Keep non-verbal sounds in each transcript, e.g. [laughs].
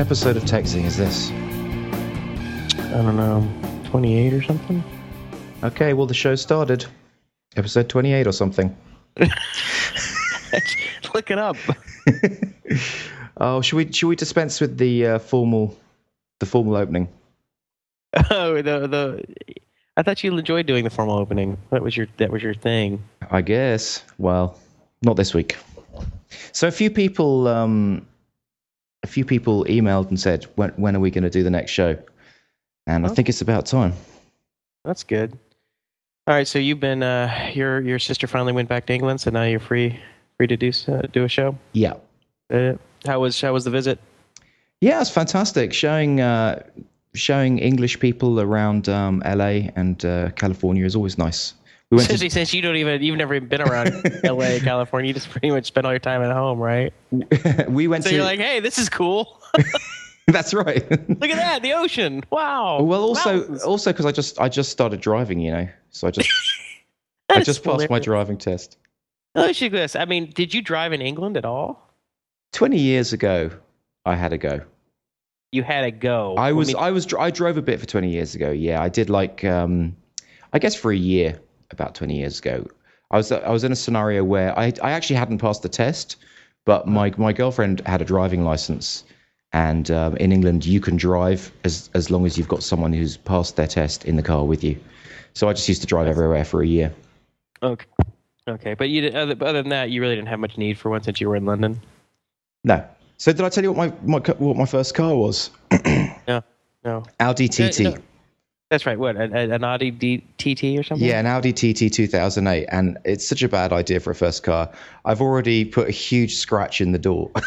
episode of TechZing is this? I don't know, 28 or something? Okay, well, the show started. Episode 28 or something. [laughs] Look it up. [laughs] oh, should we should we dispense with the uh, formal the formal opening? [laughs] Oh, the the. I thought you enjoyed doing the formal opening. That was your that was your thing. I guess. Well, not this week. So a few people, um, a few people emailed and said, "When when are we going to do the next show?" And I Oh. think it's about time. That's good. All right, so you've been uh, your your sister finally went back to England, so now you're free free to do uh, do a show. Yeah, Uh, how was how was the visit? yeah, it's fantastic. Showing uh, showing English people around um, LA and uh, California is always nice. We went Especially since you don't even you've never even been around [laughs] L.A. California, you just pretty much spend all your time at home, right? [laughs] we went So to you're like, hey, this is cool. [laughs] that's right. Look at that, the ocean. Wow. well, also also because I just I just started driving, you know, so I just I just passed my driving test. Let me ask you this. I mean, did you drive in England at all? Twenty years ago, I had a go. You had a go. I was mean, I was I drove a bit for 20 years ago. Yeah, I did like um I guess for a year about 20 years ago. I was I was in a scenario where I I actually hadn't passed the test, but my my girlfriend had a driving license and um, in England you can drive as as long as you've got someone who's passed their test in the car with you. So I just used to drive everywhere for a year. okay. Okay, but you other, other than that, you really didn't have much need for one since you were in London. No. So did I tell you what my, my what my first car was? No, no. Audi TT. no. That's right. What a, a, an Audi D, TT or something? Yeah, an Audi TT 2008, and it's such a bad idea for a first car. I've already put a huge scratch in the door. [laughs]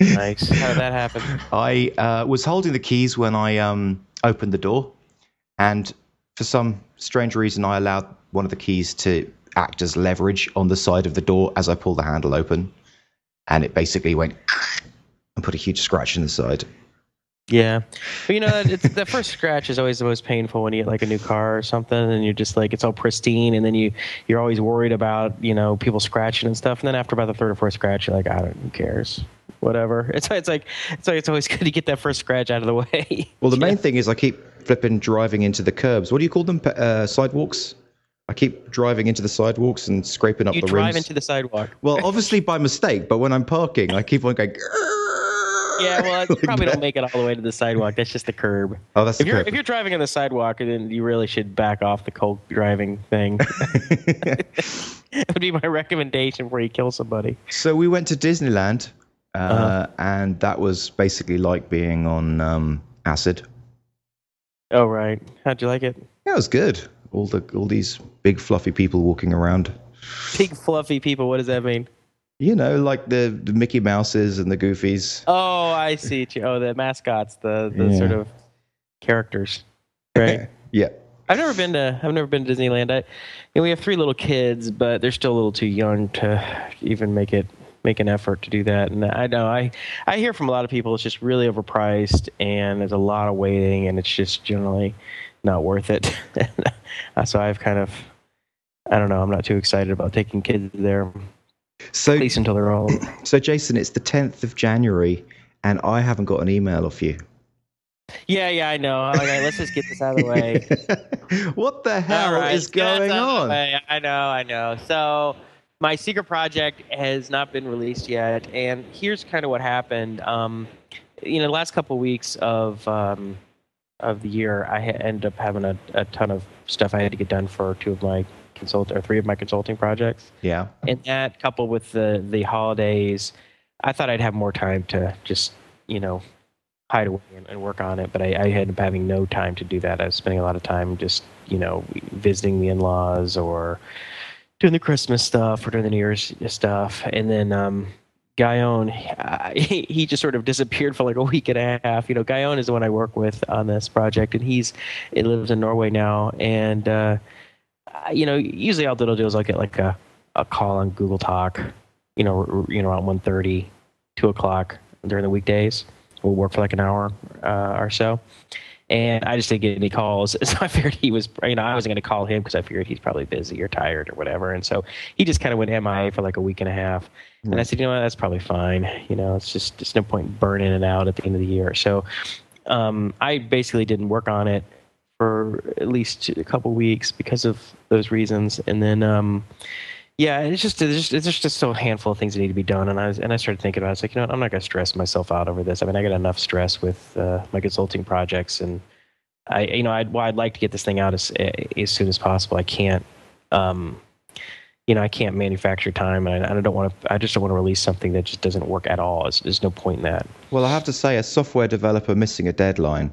Nice. How did that happen? I uh, was holding the keys when I um, opened the door, and for some strange reason, I allowed one of the keys to act as leverage on the side of the door as I pulled the handle open, and it basically went and put a huge scratch in the side. Yeah, but you know, it's the first scratch is always the most painful when you get like a new car or something, and you're just like it's all pristine, and then you you're always worried about you know people scratching and stuff, and then after about the third or fourth scratch, you're like, I don't, who cares, whatever. [laughs] It's it's like it's like it's always [laughs] good to get that first scratch out of the way. Well, the main [laughs] thing is I keep flipping driving into the curbs. What do you call them? Uh, sidewalks. I keep driving into the sidewalks and scraping up you the drive into the sidewalk. Well, obviously by mistake, but when I'm parking, I keep on going. Yeah, well, [laughs] you like probably that. don't make it all the way to the sidewalk. That's just the curb. Oh, that's If the you're curb. if you're driving on the sidewalk, then you really should back off the cold driving thing. [laughs] [laughs] that would be my recommendation before you kill somebody. so we went to Disneyland, uh, Uh-huh. and that was basically like being on um, acid. Oh right, how'd you like it? Yeah, it was good. All the all these big fluffy people walking around. Big fluffy people. What does that mean? You know, like the, the Mickey Mouses and the Goofies. Oh, I see. Oh, the mascots, the the Yeah. sort of characters, right? [laughs] Yeah. I've never been to I've never been to Disneyland. I, you know, we have three little kids, but they're still a little too young to even make it make an effort to do that. And I know I I hear from a lot of people it's just really overpriced and there's a lot of waiting and it's just generally not worth it. [laughs] Uh, so I've kind of I don't know. I'm not too excited about taking kids there, So at least until they're old. so Jason, it's the tenth of January, and I haven't got an email off you. yeah, yeah, I know. Okay, let's just get this out of the way. [laughs] what the hell All right, is going out of the on? I know, I know. So my secret project has not been released yet, and here's kind of what happened. Um, you know, the last couple of weeks of um, of the year, I ha- ended up having a, a ton of stuff I had to get done for two of my consult or three of my consulting projects, Yeah. and that coupled with the the holidays, I thought I'd have more time to just you know hide away and, and work on it, but I, I ended up having no time to do that. I was spending a lot of time just, you know, visiting the in-laws or doing the Christmas stuff or doing the New Year's stuff. And then um, Guyon, uh, [laughs] he, he just sort of disappeared for like a week and a half. You know, Guyon is the one I work with on this project, and he's he lives in Norway now. And uh, you know, usually all I'll do is I'll get like a, a call on Google Talk, you know, r- you know, around 1.30, 2 o'clock during the weekdays. We'll work for like an hour uh, or so. and I just didn't get any calls. [laughs] So I figured he was, you know, I wasn't going to call him because I figured he's probably busy or tired or whatever. And so he just kind of went MIA for like a week and a half. And I said, you know what, that's probably fine. You know, it's just, it's no point burning it out at the end of the year. So um, I basically didn't work on it for at least a couple weeks because of those reasons. And then, um, yeah, it's just it's just it's just a handful of things that need to be done, and I was, and I started thinking about. It. I was like, you know, what? I'm not going to stress myself out over this. I mean, I got enough stress with uh, my consulting projects, and I, you know, I'd well, I'd like to get this thing out as as soon as possible. I can't, um, you know, I can't manufacture time, and I, I don't want to. I just don't want to release something that just doesn't work at all. It's, there's no point in that. Well, I have to say, a software developer missing a deadline.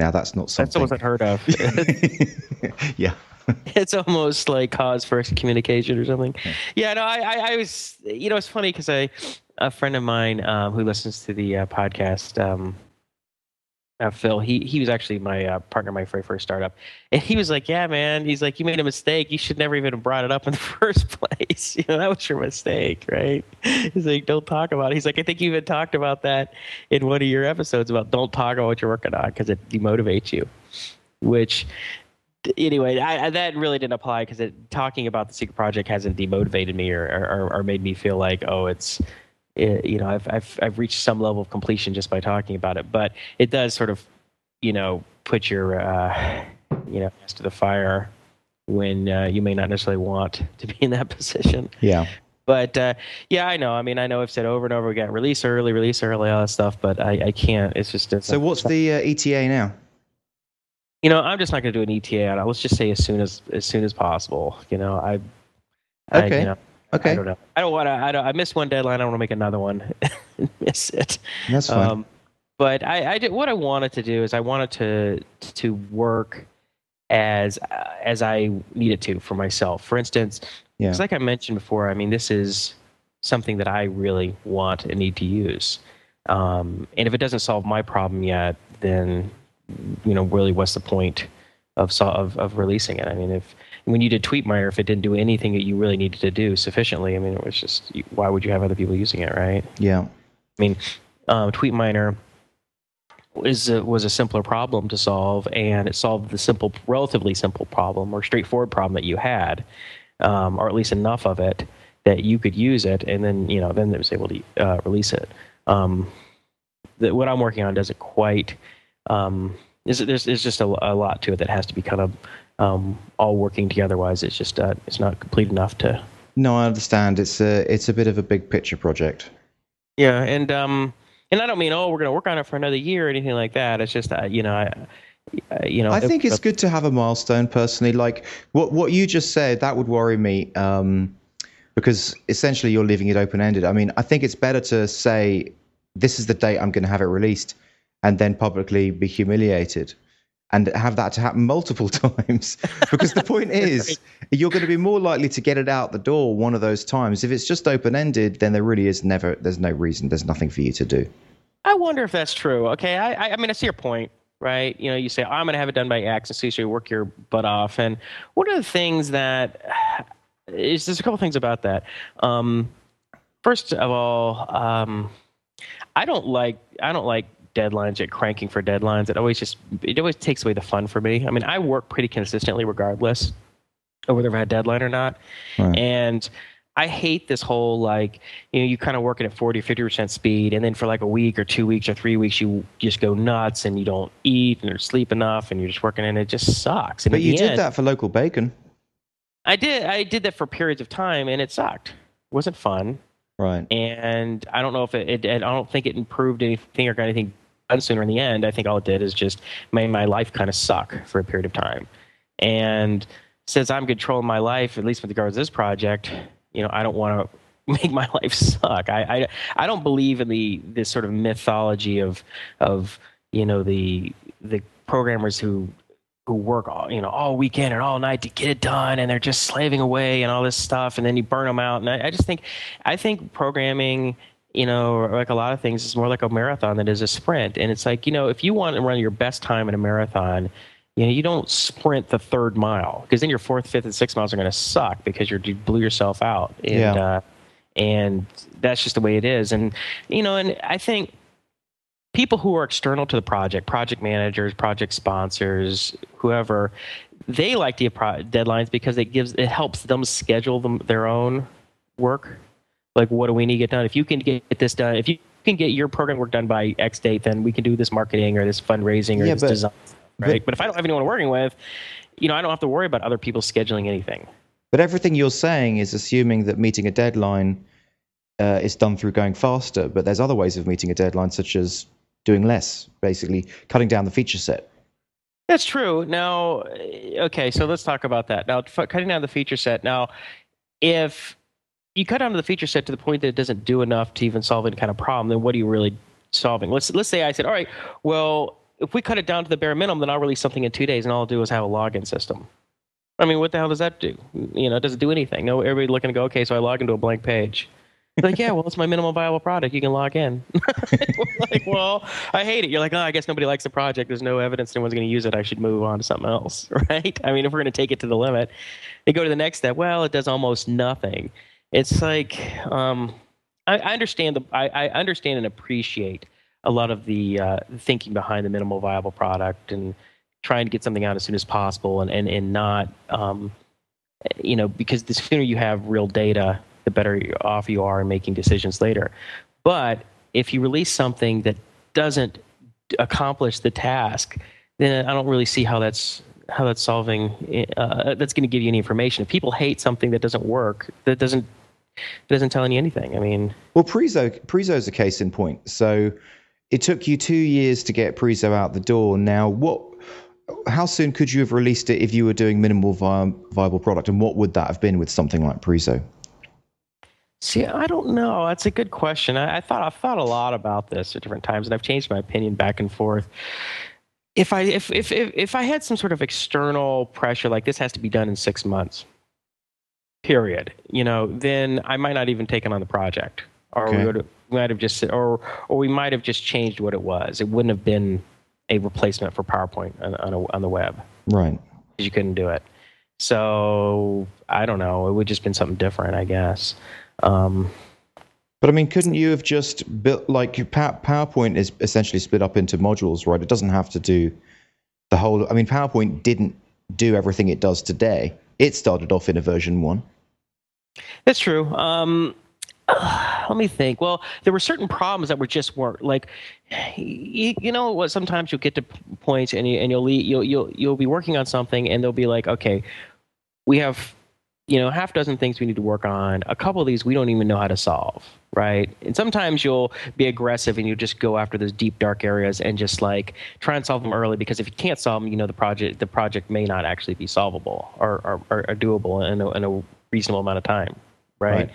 Now that's not something that's almost unheard of. [laughs] yeah. it's almost like cause for communication or something. Yeah, yeah no, I, I, I, was, you know, it's funny because I, a friend of mine um, who listens to the uh, podcast, um, uh, Phil, he he was actually my uh, partner, my very first startup, and he was like, "Yeah, man," he's like, "You made a mistake. You should never even have brought it up in the [laughs] first place. [laughs] You know, that was your mistake, right?" He's like, "Don't talk about it." He's like, "I think you even talked about that in one of your episodes about don't talk about what you're working on because it demotivates you." Which anyway, I, I, that really didn't apply because talking about the secret project hasn't demotivated me or, or, or made me feel like oh it's it, you know I've, I've I've reached some level of completion just by talking about it. But it does sort of you know put your uh, you know to the fire when uh, you may not necessarily want to be in that [laughs] position. Yeah. But uh, yeah, I know. I mean, I know I've said over and over again, release early, release early, all that stuff. But I, I can't. It's just. It's so, what's the uh, ETA now? you know, I'm just not going to do an ETA on it. Let's just say as soon as as soon as possible. You know, I. Okay. I, you know, okay. I don't know. I don't want to. I don't. I missed one deadline. I want to make another one. [laughs] miss it. That's fine. Um, but I, I did what I wanted to do is I wanted to to work as uh, as I needed to for myself. For instance, yeah. like I mentioned before, I mean, this is something that I really want and need to use. Um, and if it doesn't solve my problem yet, then you know, really, what's the point of of of releasing it? I mean, if when you did Tweetminer, if it didn't do anything that you really needed to do sufficiently, I mean, it was just why would you have other people using it, right? Yeah. I mean, um, Tweetminer is a, was a simpler problem to solve, and it solved the simple, relatively simple problem or straightforward problem that you had, um, or at least enough of it that you could use it, and then you know, then it was able to uh, release it. Um, the, what I'm working on doesn't quite um, there's, there's, there's just a, a, lot to it that has to be kind of um, all working together. Otherwise, it's just uh, it's not complete enough to. No, I understand. It's a it's a bit of a big picture project. Yeah, and um, and I don't mean oh we're going to work on it for another year or anything like that. It's just uh, you know I. Uh, you know, I think it's good to have a milestone personally. Like what what you just said, that would worry me um, because essentially you're leaving it open ended. I mean, I think it's better to say this is the date I'm going to have it released and then publicly be humiliated and have that to happen multiple [laughs] times. Because the point [laughs] is you're going to be more likely to get it out the door one of those times. If it's just open ended then there really is never there's no reason there's nothing for you to do. I wonder if that's true okay? I i, I mean i see your point right? You know you say i'm going to have it done by x and so you work your butt off. And one of the things that [sighs] is there's a couple things about that. Um, first of all um, i don't like i don't like deadlines, yet cranking for deadlines. It always just it always takes away the fun for me. I mean, I work pretty consistently regardless of whether I have a deadline or not, right. and I hate this whole like you know you kind of working at 40 or 50 percent speed, and then for like a week or two weeks or three weeks you just go nuts and you don't eat and or sleep enough and you're just working and it just sucks. And but you did end, that for local bacon. I did. I did that for periods of time and it sucked. It wasn't fun. Right. And I don't know if it, it, I don't think it improved anything or got anything done sooner in the end. I think all it did is just made my life kind of suck for a period of time. And since I'm controlling my life, at least with regards to this project, you know, I don't want to [laughs] make my life suck. I, I, I don't believe in the this sort of mythology of of you know the the programmers who who work all you know all weekend and all night to get it done and they're just slaving away and all this stuff and then you burn them out and I, I just think I think programming you know like a lot of things it's more like a marathon than it is a sprint and it's like you know if you want to run your best time in a marathon you know you don't sprint the third mile because then your fourth fifth and sixth miles are going to suck because you're, you blew yourself out and yeah. uh, and that's just the way it is and you know and i think people who are external to the project, project managers, project sponsors, whoever, they like pro- deadlines because it gives it helps them schedule them their own work. Like, what do we need to get done? If you can get this done, if you can get your program work done by X date, then we can do this marketing or this fundraising or yeah, this but, design. Right. But, but if I don't have anyone working with, you know, I don't have to worry about other people scheduling anything. But everything you're saying is assuming that meeting a deadline uh, is done through going faster. But there's other ways of meeting a deadline, such as doing less, basically cutting down the feature set. That's true. Now, okay, so let's talk about that. Now, cutting down the feature set. Now, if you cut down to the feature set to the point that it doesn't do enough to even solve any kind of problem, then what are you really solving? Let's let's say I said, all right, well, if we cut it down to the bare minimum, then I'll release something in two days, and all I'll do is have a login system. I mean, what the hell does that do? You know, it doesn't do anything. No, everybody looking to go, okay, so I log into a blank page like, yeah, well, it's my minimum viable product. You can log in. [laughs] like, well, I hate it. You're like, oh, I guess nobody likes the project. There's no evidence anyone's going to use it. I should move on to something else, [laughs] right? I mean, if we're going to take it to the limit, they go to the next step. Well, it does almost nothing. It's like, um, I, I, understand the, I, I, understand and appreciate a lot of the uh, thinking behind the minimal viable product and trying to get something out as soon as possible and and and not, um, you know, because the sooner you have real data the better off you are in making decisions later. But if you release something that doesn't accomplish the task, then I don't really see how that's how that's solving. Uh, that's going to give you any information. If people hate something that doesn't work, that doesn't that doesn't tell you anything. I mean, well, Preezo is a case in point. So it took you two years to get Preezo out the door. Now, what? How soon could you have released it if you were doing minimal vi- viable product, and what would that have been with something like Preezo? See, I don't know. That's a good question. I, I, thought I've thought a lot about this at different times, and I've changed my opinion back and forth. If I if if if, if I had some sort of external pressure, like this has to be done in six months, period, you know, then I might not even taken on the project, or okay. we would we might have just or or we might have just changed what it was. It wouldn't have been a replacement for PowerPoint on on, a, on the web, right? Because you couldn't do it. So I don't know. It would just been something different, I guess. Um, but I mean, couldn't you have just built like PowerPoint is essentially split up into modules, right? It doesn't have to do the whole. I mean, PowerPoint didn't do everything it does today. It started off in a version one. That's true. Um, [sighs] let me think. Well, there were certain problems that were just weren't like, you, you know what? Sometimes you'll get to points and you and you'll you'll you'll you'll be working on something and they'll be like, okay, we have you know, half dozen things we need to work on. A couple of these we don't even know how to solve, right? And sometimes you'll be aggressive and you just go after those deep dark areas and just like try and solve them early because if you can't solve them, you know, the project the project may not actually be solvable or or, or doable in a, in a reasonable amount of time, right? right.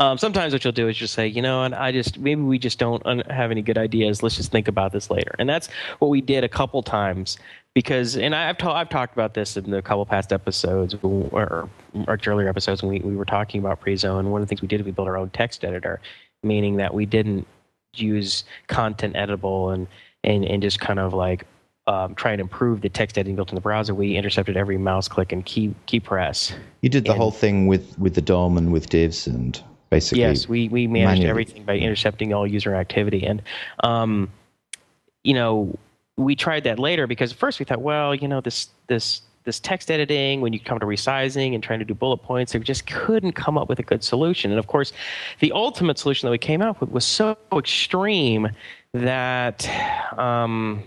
Um, sometimes what you'll do is just say, you know, and I just maybe we just don't un- have any good ideas. Let's just think about this later. And that's what we did a couple times because, and I've ta- I've talked about this in a couple past episodes or, or earlier episodes when we, we were talking about Preezo. And one of the things we did we built our own text editor, meaning that we didn't use content editable and and and just kind of like um, try and improve the text editing built in the browser, we intercepted every mouse click and key key press. You did the and, whole thing with with the DOM and with divs and basically. Yes, we we managed manually. everything by intercepting all user activity, and um, you know, we tried that later because first we thought, well, you know, this this this text editing, when you come to resizing and trying to do bullet points, we just couldn't come up with a good solution. And of course, the ultimate solution that we came up with was so extreme that. Um,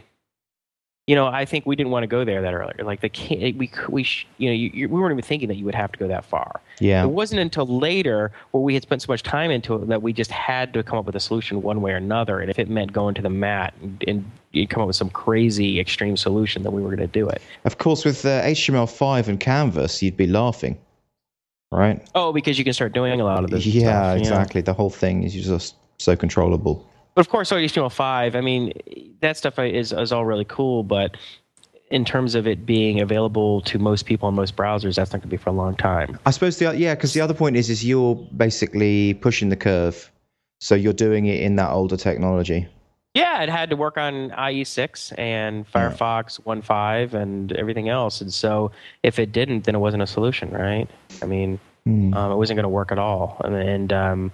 you know, I think we didn't want to go there that earlier. Like the we we you know you, you, we weren't even thinking that you would have to go that far. Yeah. It wasn't until later where we had spent so much time into it that we just had to come up with a solution one way or another. And if it meant going to the mat and, and you come up with some crazy extreme solution, then we were going to do it. Of course, with uh, HTML5 and Canvas, you'd be laughing, right? Oh, because you can start doing a lot of this. Yeah, stuff, exactly. The whole thing is just so controllable. But of course, HTML5, I mean, that stuff is, is all really cool, but in terms of it being available to most people on most browsers, that's not going to be for a long time. I suppose the yeah, because the other point is is you're basically pushing the curve, so you're doing it in that older technology. Yeah, it had to work on IE6 and Firefox yeah. 1.5 and everything else, and so if it didn't, then it wasn't a solution, right? I mean, mm. um, it wasn't going to work at all, and, and um,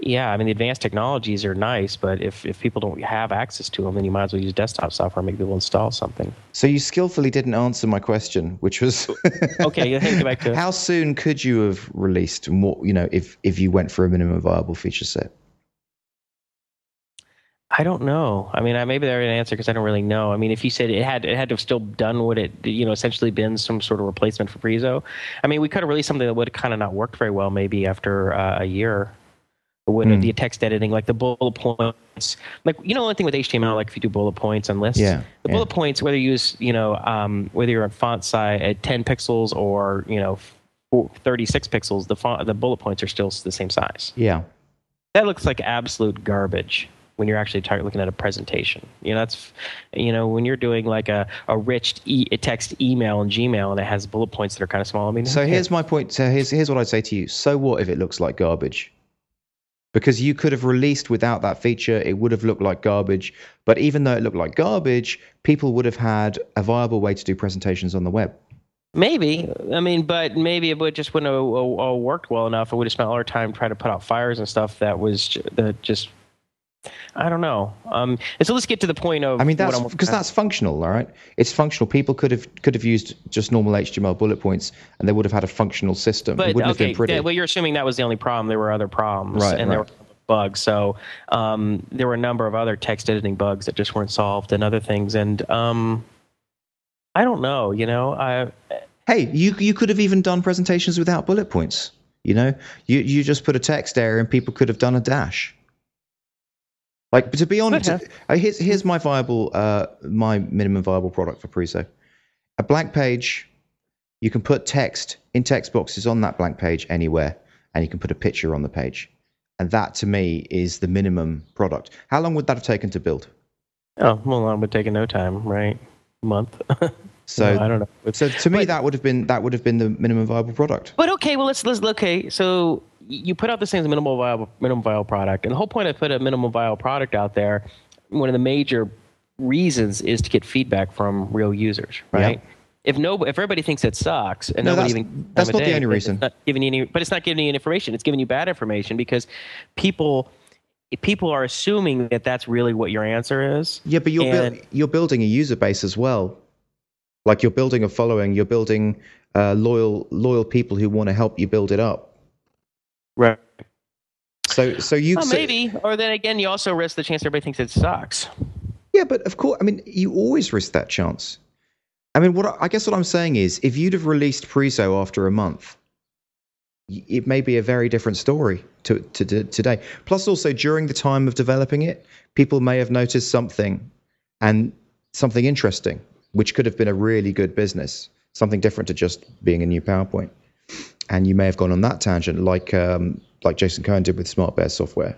yeah, I mean, the advanced technologies are nice, but if, if people don't have access to them, then you might as well use desktop software, and make people install something. So you skillfully didn't answer my question, which was [laughs] okay. Back to [laughs] how soon could you have released more? You know, if if you went for a minimum viable feature set. I don't know. I mean, I, maybe there an answer because I don't really know. I mean, if you said it had it had to have still done what it you know essentially been some sort of replacement for Preezo, I mean, we could have released something that would have kind of not worked very well maybe after uh, a year. When mm. the text editing, like the bullet points, like you know, one thing with HTML, like if you do bullet points on lists, yeah, the yeah. bullet points, whether you use you know um, whether you're on font size at 10 pixels or you know 36 pixels, the font the bullet points are still the same size. Yeah, that looks like absolute garbage when you're actually looking at a presentation. You know, that's you know when you're doing like a a rich e- text email in Gmail and it has bullet points that are kind of small. I mean, so here's my point. So here's here's what I'd say to you. So what if it looks like garbage? Because you could have released without that feature, it would have looked like garbage. But even though it looked like garbage, people would have had a viable way to do presentations on the web. Maybe. I mean, but maybe it would just wouldn't have uh, uh, worked well enough. I would have spent all our time trying to put out fires and stuff that was that just I don't know. Um, so let's get to the point of. I mean, that's because that's functional, all right. It's functional. People could have could have used just normal HTML bullet points, and they would have had a functional system. But it wouldn't okay, have been pretty. Yeah, well, you're assuming that was the only problem. There were other problems, right, and right. there were bugs. So um, there were a number of other text editing bugs that just weren't solved, and other things. And um, I don't know. You know, I. Hey, you you could have even done presentations without bullet points. You know, you you just put a text area, and people could have done a dash. Like, to be honest, uh, here's here's my viable, uh, my minimum viable product for Preezo. A blank page, you can put text in text boxes on that blank page anywhere, and you can put a picture on the page, and that to me is the minimum product. How long would that have taken to build? Oh, well, it would take no time, right? A month. [laughs] So no, I don't know. So to me, but, that would have been that would have been the minimum viable product. But okay, well let's let's okay. So you put out the same as minimal viable minimum viable product, and the whole point of put a minimum viable product out there, one of the major reasons is to get feedback from real users, right? Yeah. If no, if everybody thinks it sucks, and no, nobody that's, even that's not day, the only reason. Not giving you any, but it's not giving you any information. It's giving you bad information because people people are assuming that that's really what your answer is. Yeah, but you're and, bu- you're building a user base as well. Like you're building a following, you're building uh, loyal loyal people who want to help you build it up. Right. So so you well, maybe, or then again, you also risk the chance everybody thinks it sucks. Yeah, but of course, I mean, you always risk that chance. I mean, what I guess what I'm saying is, if you'd have released Preezo after a month, it may be a very different story to, to, to today. Plus, also during the time of developing it, people may have noticed something and something interesting which could have been a really good business, something different to just being a new PowerPoint. And you may have gone on that tangent, like um, like Jason Cohen did with Smart Bear software.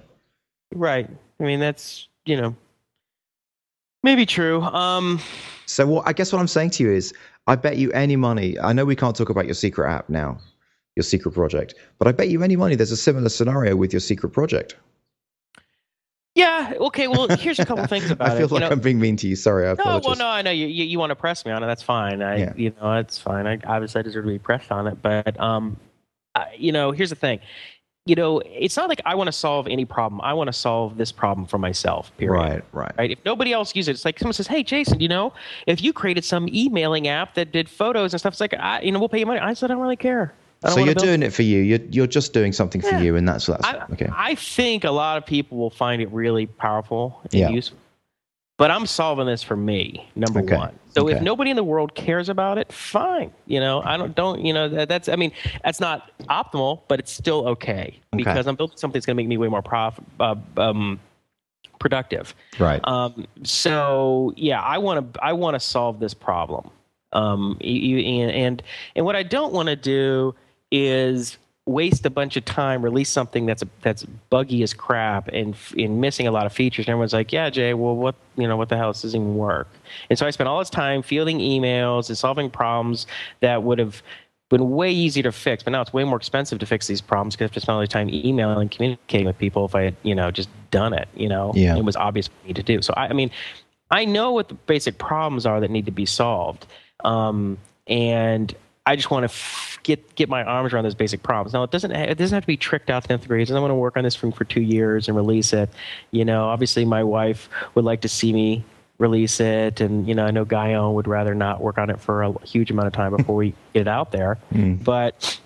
Right. I mean, that's you know maybe true. Um, so what I guess what I'm saying to you is, I bet you any money. I know we can't talk about your secret app now, your secret project, but I bet you any money there's a similar scenario with your secret project. Yeah. Okay. Well, here's a couple [laughs] things about it. I feel it. like you know, I'm being mean to you. Sorry. I apologize. No, well, no, I know you, you, you want to press me on it. That's fine. I, Yeah. you know, it's fine. I obviously I deserve to be pressed on it, but um, I, you know, here's the thing. You know, it's not like I want to solve any problem. I want to solve this problem for myself. Period. Right. Right. Right. If nobody else uses it, it's like someone says, "Hey, Jason, you know, if you created some emailing app that did photos and stuff, it's like, I, you know, we'll pay you money." I said, "I don't really care." So you're doing it for you. You're you're just doing something for Yeah. you, and that's that's I, okay. I think a lot of people will find it really powerful and Yeah. useful. But I'm solving this for me, number Okay. one. So if nobody in the world cares about it, fine. You know, I don't don't you know that, that's I mean that's not optimal, but it's still okay because I'm building something that's going to make me way more prof, uh, um, productive. Right. Um, so yeah, I want to I want to solve this problem. Um, you, you- and, and and what I don't want to do is waste a bunch of time, release something that's that's buggy as crap and in missing a lot of features. And everyone's like, "Yeah, Jay, well, what you know, what the hell? This doesn't even work." And so I spent all this time fielding emails and solving problems that would have been way easier to fix, but now it's way more expensive to fix these problems because I have to spend all the time emailing and communicating with people if I had, you know, just done it, you know, Yeah. it was obvious for me to do. So I, I mean, I know what the basic problems are that need to be solved. Um, and I just want to f- get get my arms around those basic problems. Now it doesn't it doesn't have to be tricked out to nth degree. I want to work on this thing for two years and release it. You know, obviously my wife would like to see me release it, and you know I know Guyon would rather not work on it for a huge amount of time [laughs] before we get it out there. Mm. But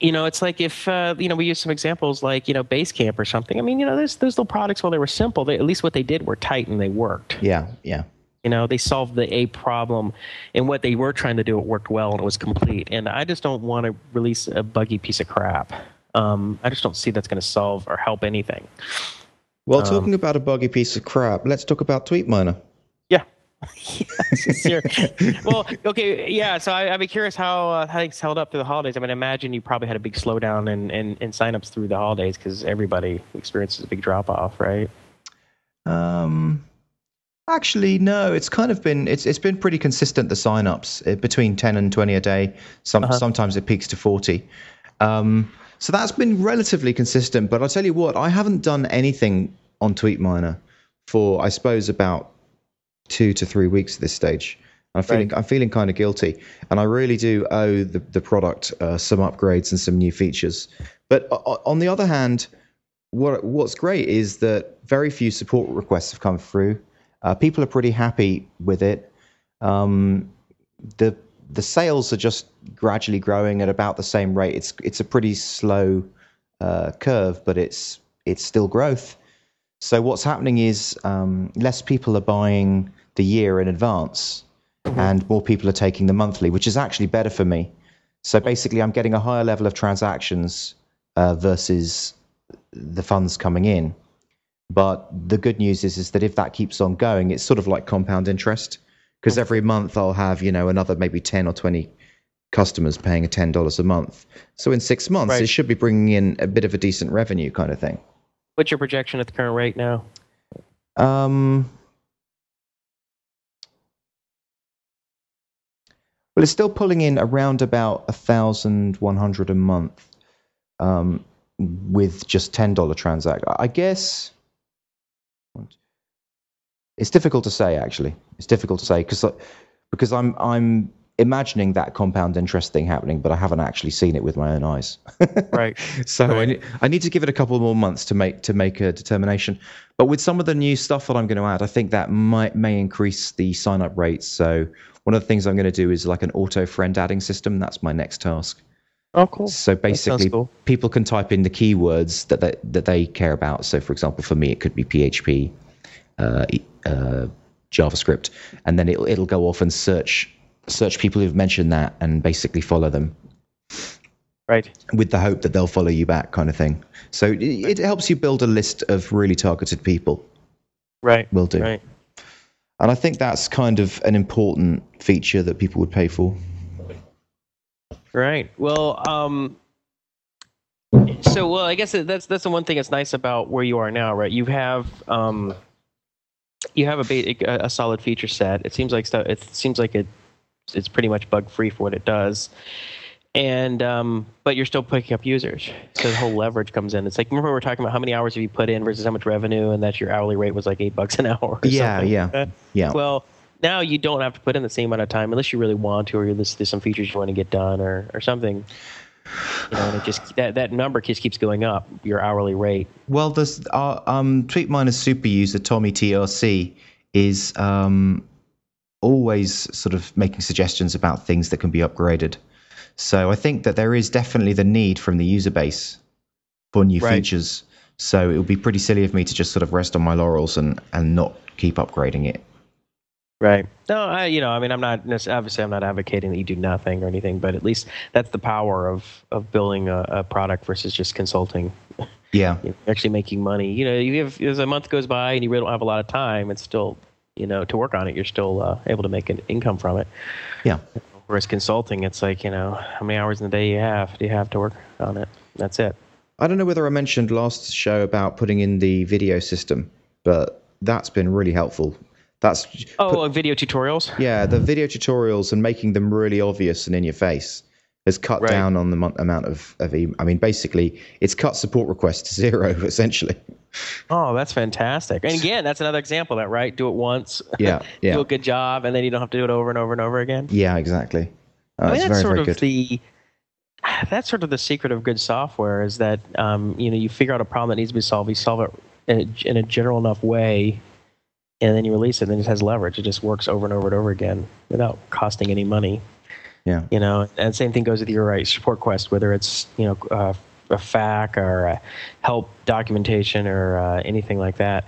you know, it's like if uh, you know we use some examples like you know Basecamp or something. I mean, you know, those those little products, while they were simple, they, at least what they did were tight and they worked. Yeah, yeah. You know, they solved the a problem, and what they were trying to do, it worked well and it was complete. And I just don't want to release a buggy piece of crap. Um, I just don't see that's going to solve or help anything. Well, Um, talking about a buggy piece of crap, let's talk about TweetMiner. Yeah. [laughs] yes, well, okay, yeah. So I, I'd be curious how uh, how things held up through the holidays. I mean, I imagine you probably had a big slowdown in in, in signups through the holidays because everybody experiences a big drop off, right? Um, actually, no. It's kind of been it's it's been pretty consistent. The signups uh, between ten and twenty a day. Some Uh-huh. sometimes it peaks to forty. Um, so that's been relatively consistent. But I'll tell you what, I haven't done anything on TweetMiner for I suppose about two to three weeks at this stage. I'm feeling I'm feeling kind of guilty, and I really do owe the the product uh, some upgrades and some new features. But o- on the other hand, what what's great is that very few support requests have come through. Uh, people are pretty happy with it. Um, the the sales are just gradually growing at about the same rate. It's it's a pretty slow uh, curve, but it's it's still growth. So what's happening is um, less people are buying the year in advance, and more people are taking the monthly, which is actually better for me. So basically, I'm getting a higher level of transactions uh, versus the funds coming in. But the good news is, is that if that keeps on going, it's sort of like compound interest because every month I'll have, you know, another maybe 10 or 20 customers paying a $10 a month. So in six months, Right. it should be bringing in a bit of a decent revenue kind of thing. What's your projection at the current rate now? Um, well, it's still pulling in around about a thousand one hundred a month, um, with just ten dollar transact. I guess it's difficult to say. Actually, it's difficult to say because because I'm I'm imagining that compound interest thing happening, but I haven't actually seen it with my own eyes. [laughs] Right. So I, need, I need to give it a couple more months to make to make a determination. But with some of the new stuff that I'm going to add, I think that might may increase the sign up rates. So one of the things I'm going to do is like an auto friend adding system. That's my next task. Oh, cool. So basically, cool. people can type in the keywords that they, that they care about. So for example, for me, it could be PHP, uh, uh, JavaScript, and then it'll it'll go off and search search people who've mentioned that and basically follow them Right. with the hope that they'll follow you back, kind of thing. So it, it helps you build a list of really targeted people. Right. Will do. Right. And I think that's kind of an important feature that people would pay for. Right. Well, um, so well, I guess that's that's the one thing that's nice about where you are now, right? You have um, you have a ba- a, a solid feature set. It seems like stuff. It seems like it it's pretty much bug free for what it does. And um, but you're still picking up users, so the whole leverage comes in. It's like remember we were talking about how many hours have you put in versus how much revenue, and that your hourly rate was like eight bucks an [laughs] hour. Or Yeah, something yeah. Yeah. Well, now you don't have to put in the same amount of time unless you really want to, or there's, there's some features you want to get done, or or something. You know, and it just that that number just keeps going up. Your hourly rate. Well, there's our um, TweetMiner's super user Tommy TRC is um, always sort of making suggestions about things that can be upgraded. So I think that there is definitely the need from the user base for new Right. features. So it would be pretty silly of me to just sort of rest on my laurels and, and not keep upgrading it. Right. No, I you know, I mean, I'm not obviously I'm not advocating that you do nothing or anything, but at least that's the power of of building a, a product versus just consulting. Yeah. [laughs] You know, actually making money. You know, you have as a month goes by and you really don't have a lot of time, it's still you know to work on it. You're still uh, able to make an income from it. Yeah. Whereas consulting, it's like you know how many hours in the day you have do you have to work on it. That's it. I don't know whether I mentioned last show about putting in the video system, but that's been really helpful. That's Oh, uh, video tutorials. yeah, the video tutorials and making them really obvious and in your face has cut Right. down on the mon- amount of, of e- I mean, basically, it's cut support requests to [laughs] zero essentially. Oh, that's fantastic. And again, that's another example of that, right? Do it once, Yeah, [laughs] yeah. do a good job, and then you don't have to do it over and over and over again. yeah, exactly. Uh, I mean, that's very, sort very of good. the that's sort of the secret of good software is that um, you know you figure out a problem that needs to be solved, you solve it in a, in a general enough way, and then you release it. And then it has leverage. It just works over and over and over again without costing any money. Yeah. You know, and same thing goes with your right support quest, whether it's you know uh, a FAQ or a help documentation or uh, anything like that.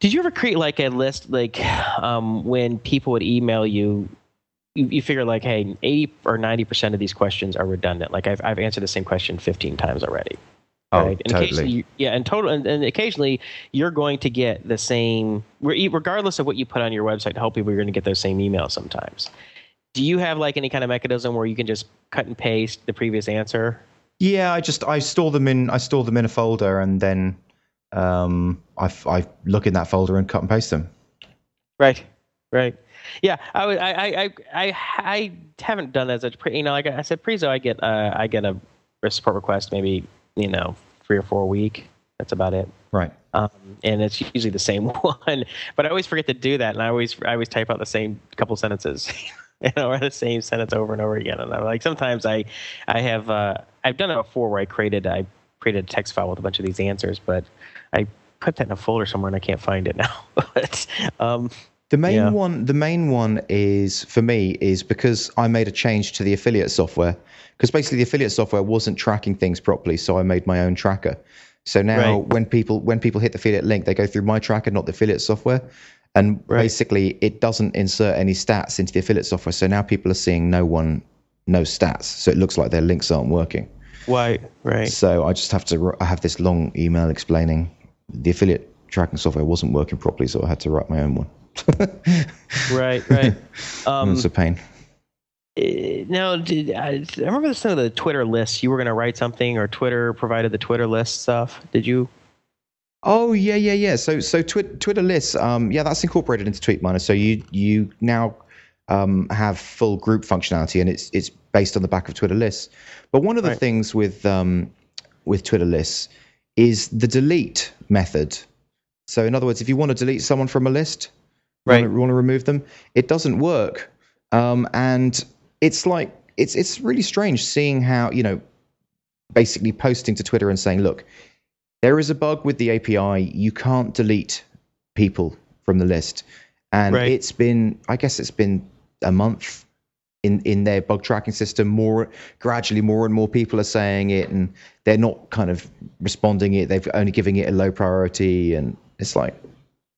Did you ever create like a list, like um, when people would email you, you, you figure like, hey, 80 or 90% of these questions are redundant. Like I've, I've answered the same question 15 times already. Oh, right? And occasionally totally. yeah, and total, and, and occasionally you're going to get the same, regardless of what you put on your website to help people, you're going to get those same emails sometimes. Do you have like any kind of mechanism where you can just cut and paste the previous answer? Yeah, I just I store them in I store them in a folder and then um, I I look in that folder and cut and paste them. Right, right. Yeah, I. I, I, I, I, I haven't done that as a pre. You know, like I said, Preezo, I get, uh, I get a, a support request maybe, you know, three or four a week. That's about it. Right. Um, and it's usually the same [laughs] one. But I always forget to do that, and I always, I always type out the same couple sentences. [laughs] You know, or the same sentence over and over again. And I'm like, sometimes I, I have, uh, I've done it before where I created, I created a text file with a bunch of these answers, but I put that in a folder somewhere and I can't find it now. [laughs] but, um, The main Yeah. one, the main one is for me is because I made a change to the affiliate software because basically the affiliate software wasn't tracking things properly, so I made my own tracker. So now Right. when people when people hit the affiliate link, they go through my tracker, not the affiliate software, and Right. basically it doesn't insert any stats into the affiliate software. So now people are seeing no one, no stats. So it looks like their links aren't working. Right, right. So I just have to. I have this long email explaining the affiliate tracking software wasn't working properly, so I had to write my own one. [laughs] Right, right. Um, it's a pain. eh, now, did, I, I remember some of the Twitter lists. You were going to write something, or Twitter provided the Twitter list stuff. Did you? Oh yeah, yeah, yeah. So so Twi- Twitter lists, um, yeah, that's incorporated into TweetMiner. So you you now um, have full group functionality, and it's it's based on the back of Twitter lists. But one of the Right. things with um, with Twitter lists is the delete method. So in other words, if you want to delete someone from a list, Right. want to, want to remove them, it doesn't work. Um, and it's like it's it's really strange seeing how you know basically posting to Twitter and saying, look, there is a bug with the API. You can't delete people from the list. And Right. it's been, I guess it's been a month in, in their bug tracking system. More gradually, more and more people are saying it, and they're not kind of responding it. They've only giving it a low priority, and it's like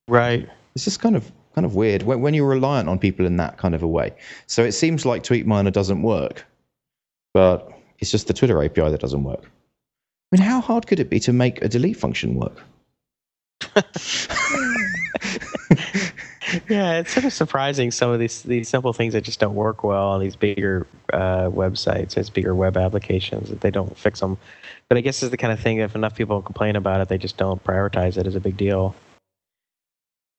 Right. it's just kind of kind of weird when, when you're reliant on people in that kind of a way. So it seems like TweetMiner doesn't work, but it's just the Twitter API that doesn't work. I mean, how hard could it be to make a delete function work? [laughs] Yeah, it's sort of surprising some of these these simple things that just don't work well on these bigger uh, websites, these bigger web applications that they don't fix them. But I guess it's the kind of thing that if enough people complain about it, they just don't prioritize it as a big deal.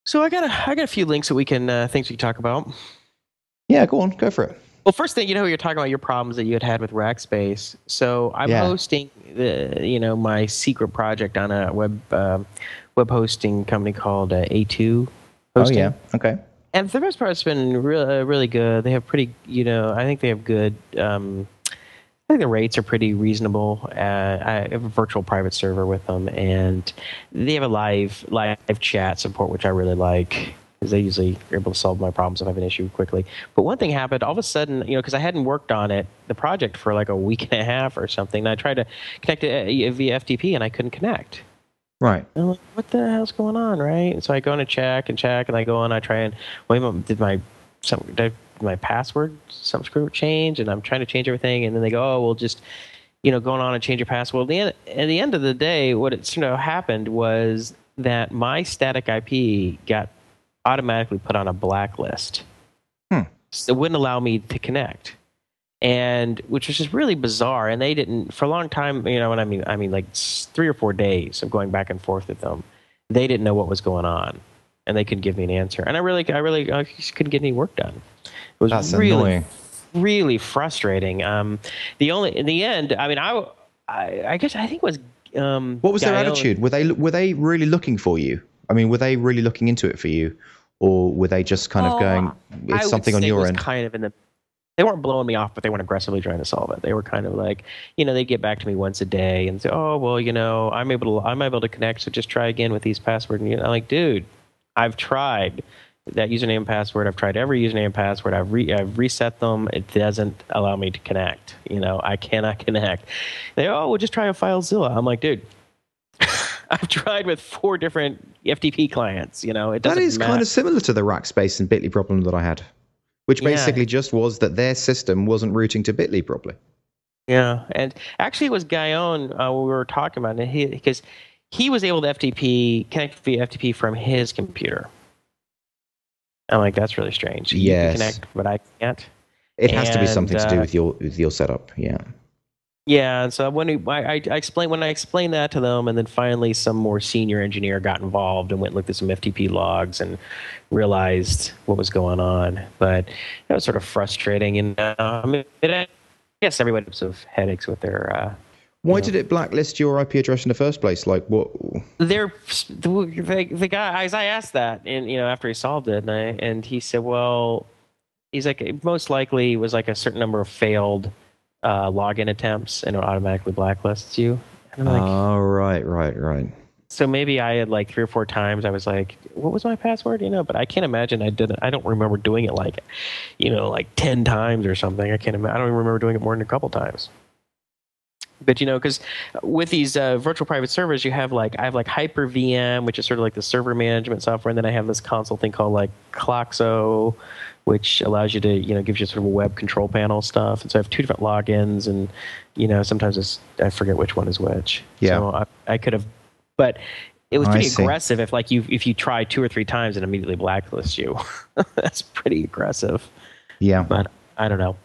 So I got a I got a few links that we can uh, things we can talk about. Yeah, go on, go for it. Well, first thing you know, you're talking about your problems that you had had with Rackspace. So I'm Yeah. hosting the you know my secret project on a web um web hosting company called uh, A2 Hosting. Oh yeah, okay. And for the most part, it's been really, uh, really good. They have pretty, you know, I think they have good. Um, I think the rates are pretty reasonable. Uh, I have a virtual private server with them, and they have a live live chat support, which I really like because they usually are able to solve my problems if I have an issue quickly. But one thing happened all of a sudden, you know, because I hadn't worked on it, the project for like a week and a half or something. And I tried to connect it uh, via FTP, and I couldn't connect. Right. And I'm like, what the hell's going on, right? And so I go in and check and check, and I go on, I try and wait, a moment, did my some did my password some screw change? And I'm trying to change everything, and then they go, oh, we'll just you know going on and change your password. At the end, at the end of the day, what it you know happened was that my static IP got automatically put on a blacklist. Hmm. So it wouldn't allow me to connect and which was just really bizarre. And they didn't for a long time. You know what I mean? I mean, like three or four days of going back and forth with them. They didn't know what was going on, and they couldn't give me an answer. And I really, I really, I just couldn't get any work done. It was That's really, annoying. really frustrating. Um, the only in the end, I mean, I, I, I guess I think it was. Um, What was their attitude? Were they were they really looking for you? I mean, were they really looking into it for you, or were they just kind of Oh, going, I "It's something on your end"? Kind of in the, they weren't blowing me off, but they weren't aggressively trying to solve it. They were kind of like, you know, they'd get back to me once a day and say, "Oh, well, you know, I'm able to I'm able to connect, so just try again with these passwords." And I'm like, "Dude, I've tried that username and password. I've tried every username and password. I've re- I've reset them. It doesn't allow me to connect. You know, I cannot [laughs] connect." They, "Oh, we'll just try a FileZilla." I'm like, "Dude." [laughs] I've tried with four different FTP clients. You know, it doesn't That is matter. kind of similar to the Rackspace and Bitly problem that I had, which Yeah. basically just was that their system wasn't routing to Bitly properly. Yeah, and actually, it was Guyon uh, we were talking about it he, because he was able to FTP connect via FTP from his computer. I'm like, that's really strange. Yes. connect, but I can't. It has to be And, something to do uh, with your with your setup. Yeah. Yeah, and so when he, I, I I explained when I explained that to them, and then finally some more senior engineer got involved and went and looked at some FTP logs and realized what was going on. But that was sort of frustrating, and uh, I mean, it, I guess everybody has headaches with their. Uh, Why Yeah. did it blacklist your IP address in the first place? Like what? They're the, the guy as I asked that, and you know, after he solved it, and I, and he said, well, he's like, it most likely was like a certain number of failed uh, login attempts, and it automatically blacklists you. And I'm like, Oh, right, right, right. so maybe I had like three or four times. I was like, what was my password? You know, but I can't imagine I did it. I don't remember doing it like, you know, like ten times or something. I can't. I don't even remember doing it more than a couple times. But you know, because with these uh, virtual private servers, you have like I have like HyperVM, which is sort of like the server management software, and then I have this console thing called like Kloxo, which allows you to you know gives you sort of a web control panel stuff. And so I have two different logins, and you know sometimes it's I forget which one is which. Yeah. So I, I could have, but it was pretty see. aggressive. If like you if you try two or three times and immediately blacklist you, [laughs] that's pretty aggressive Yeah. but I don't know.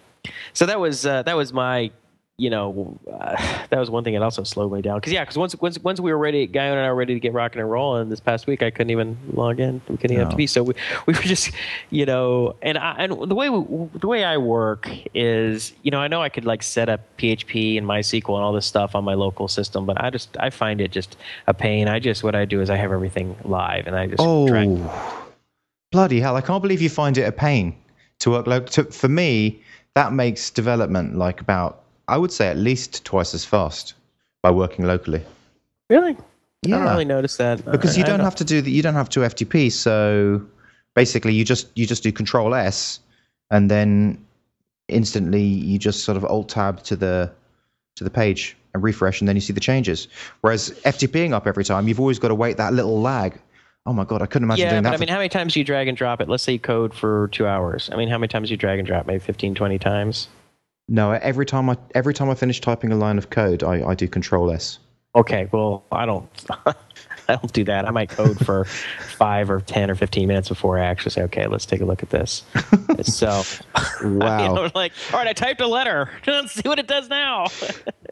So that was uh, that was my you know uh, [sighs] that was one thing that also slowed me down because yeah because once once once we were ready Guy and I were ready to get rocking and rolling this past week I couldn't even log in we couldn't even No. FTP so we, we were just you know and I, and the way we, the way I work is you know I know I could like set up PHP and MySQL and all this stuff on my local system but I just I find it just a pain I just what I do is I have everything live and I just Oh, bloody hell! I can't believe you find it a pain to work local. To, for me, that makes development like about I would say at least twice as fast by working locally. really Yeah. I don't really notice that because I- you I don't have to do that. you don't have to FTP. So basically, you just you just do Control S, and then instantly you just sort of Alt Tab to the to the page and refresh, and then you see the changes. Whereas FTPing up every time, you've always got to wait that little lag. Oh my god, I couldn't imagine yeah, doing but that. I mean, how many times do you drag and drop it? Let's say you code for two hours. I mean, how many times do you drag and drop? Maybe 15, 20 times? No, every time I every time I finish typing a line of code, I, I do Control S. Okay, well, I don't. [laughs] I don't do that. I might code for [laughs] five or ten or fifteen minutes before I actually say, "Okay, let's take a look at this." [laughs] so, Wow. you know, like, all right, I typed a letter. Let's see what it does now.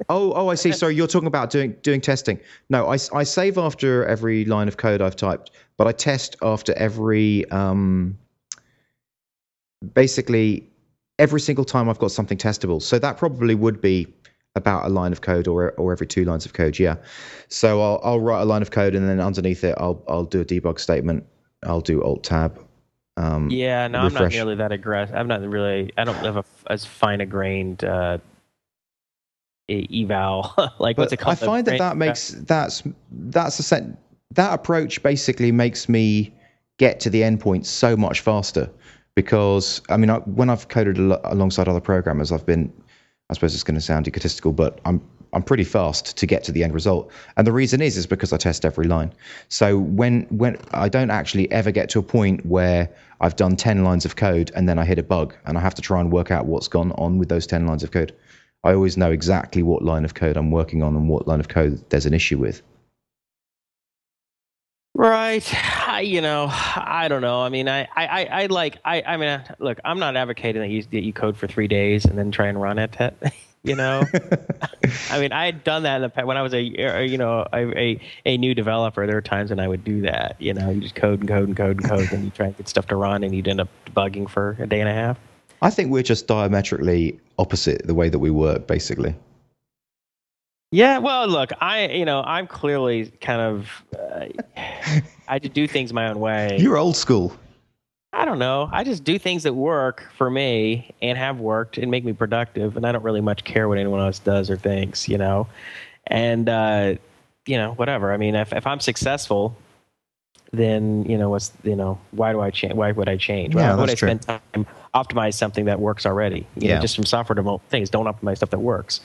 Oh, oh, I see. Sorry, you're talking about doing doing testing. No, I, I save after every line of code I've typed, but I test after every um, basically every single time I've got something testable. So that probably would be about a line of code or or every two lines of code. Yeah. So I'll I'll write a line of code and then underneath it I'll I'll do a debug statement. I'll do Alt Tab. Um, yeah, no, I'm not refresh. nearly that aggressive. I'm not really. I don't have a, as fine a grained uh, eval. [laughs] like what's it But called? I find that that makes that's that's a set that approach basically makes me get to the endpoint so much faster because I mean I, when I've coded al- alongside other programmers I've been I suppose it's going to sound egotistical but I'm I'm pretty fast to get to the end result and the reason is is because I test every line so when when I don't actually ever get to a point where I've done 10 lines of code and then I hit a bug and I have to try and work out what's gone on with those 10 lines of code I always know exactly what line of code I'm working on and what line of code there's an issue with. Right. I, you know, I don't know. I mean, I, I, I, like, I, I mean, uh, look, I'm not advocating that you, that you code for three days and then try and run it. [laughs] You know, [laughs] I mean, I had done that in the past when I was a, you know, a, a, a new developer. There were times when I would do that. You know, you just code and code and code and code, and you try and get stuff to run, and you'd end up debugging for a day and a half. I think we're just diametrically opposite the way that we work, basically. Yeah, well, look, I, you know, I'm clearly kind of, uh, [laughs] I just do things my own way. You're old school. I don't know. I just do things that work for me and have worked and make me productive, and I don't really much care what anyone else does or thinks, you know. And uh, you know, whatever. I mean, if if I'm successful, then you know what's you know why do I change? Why would I change? Yeah, why would I true. spend time optimize something that works already? You Yeah. know, just from software development things, don't optimize stuff that works.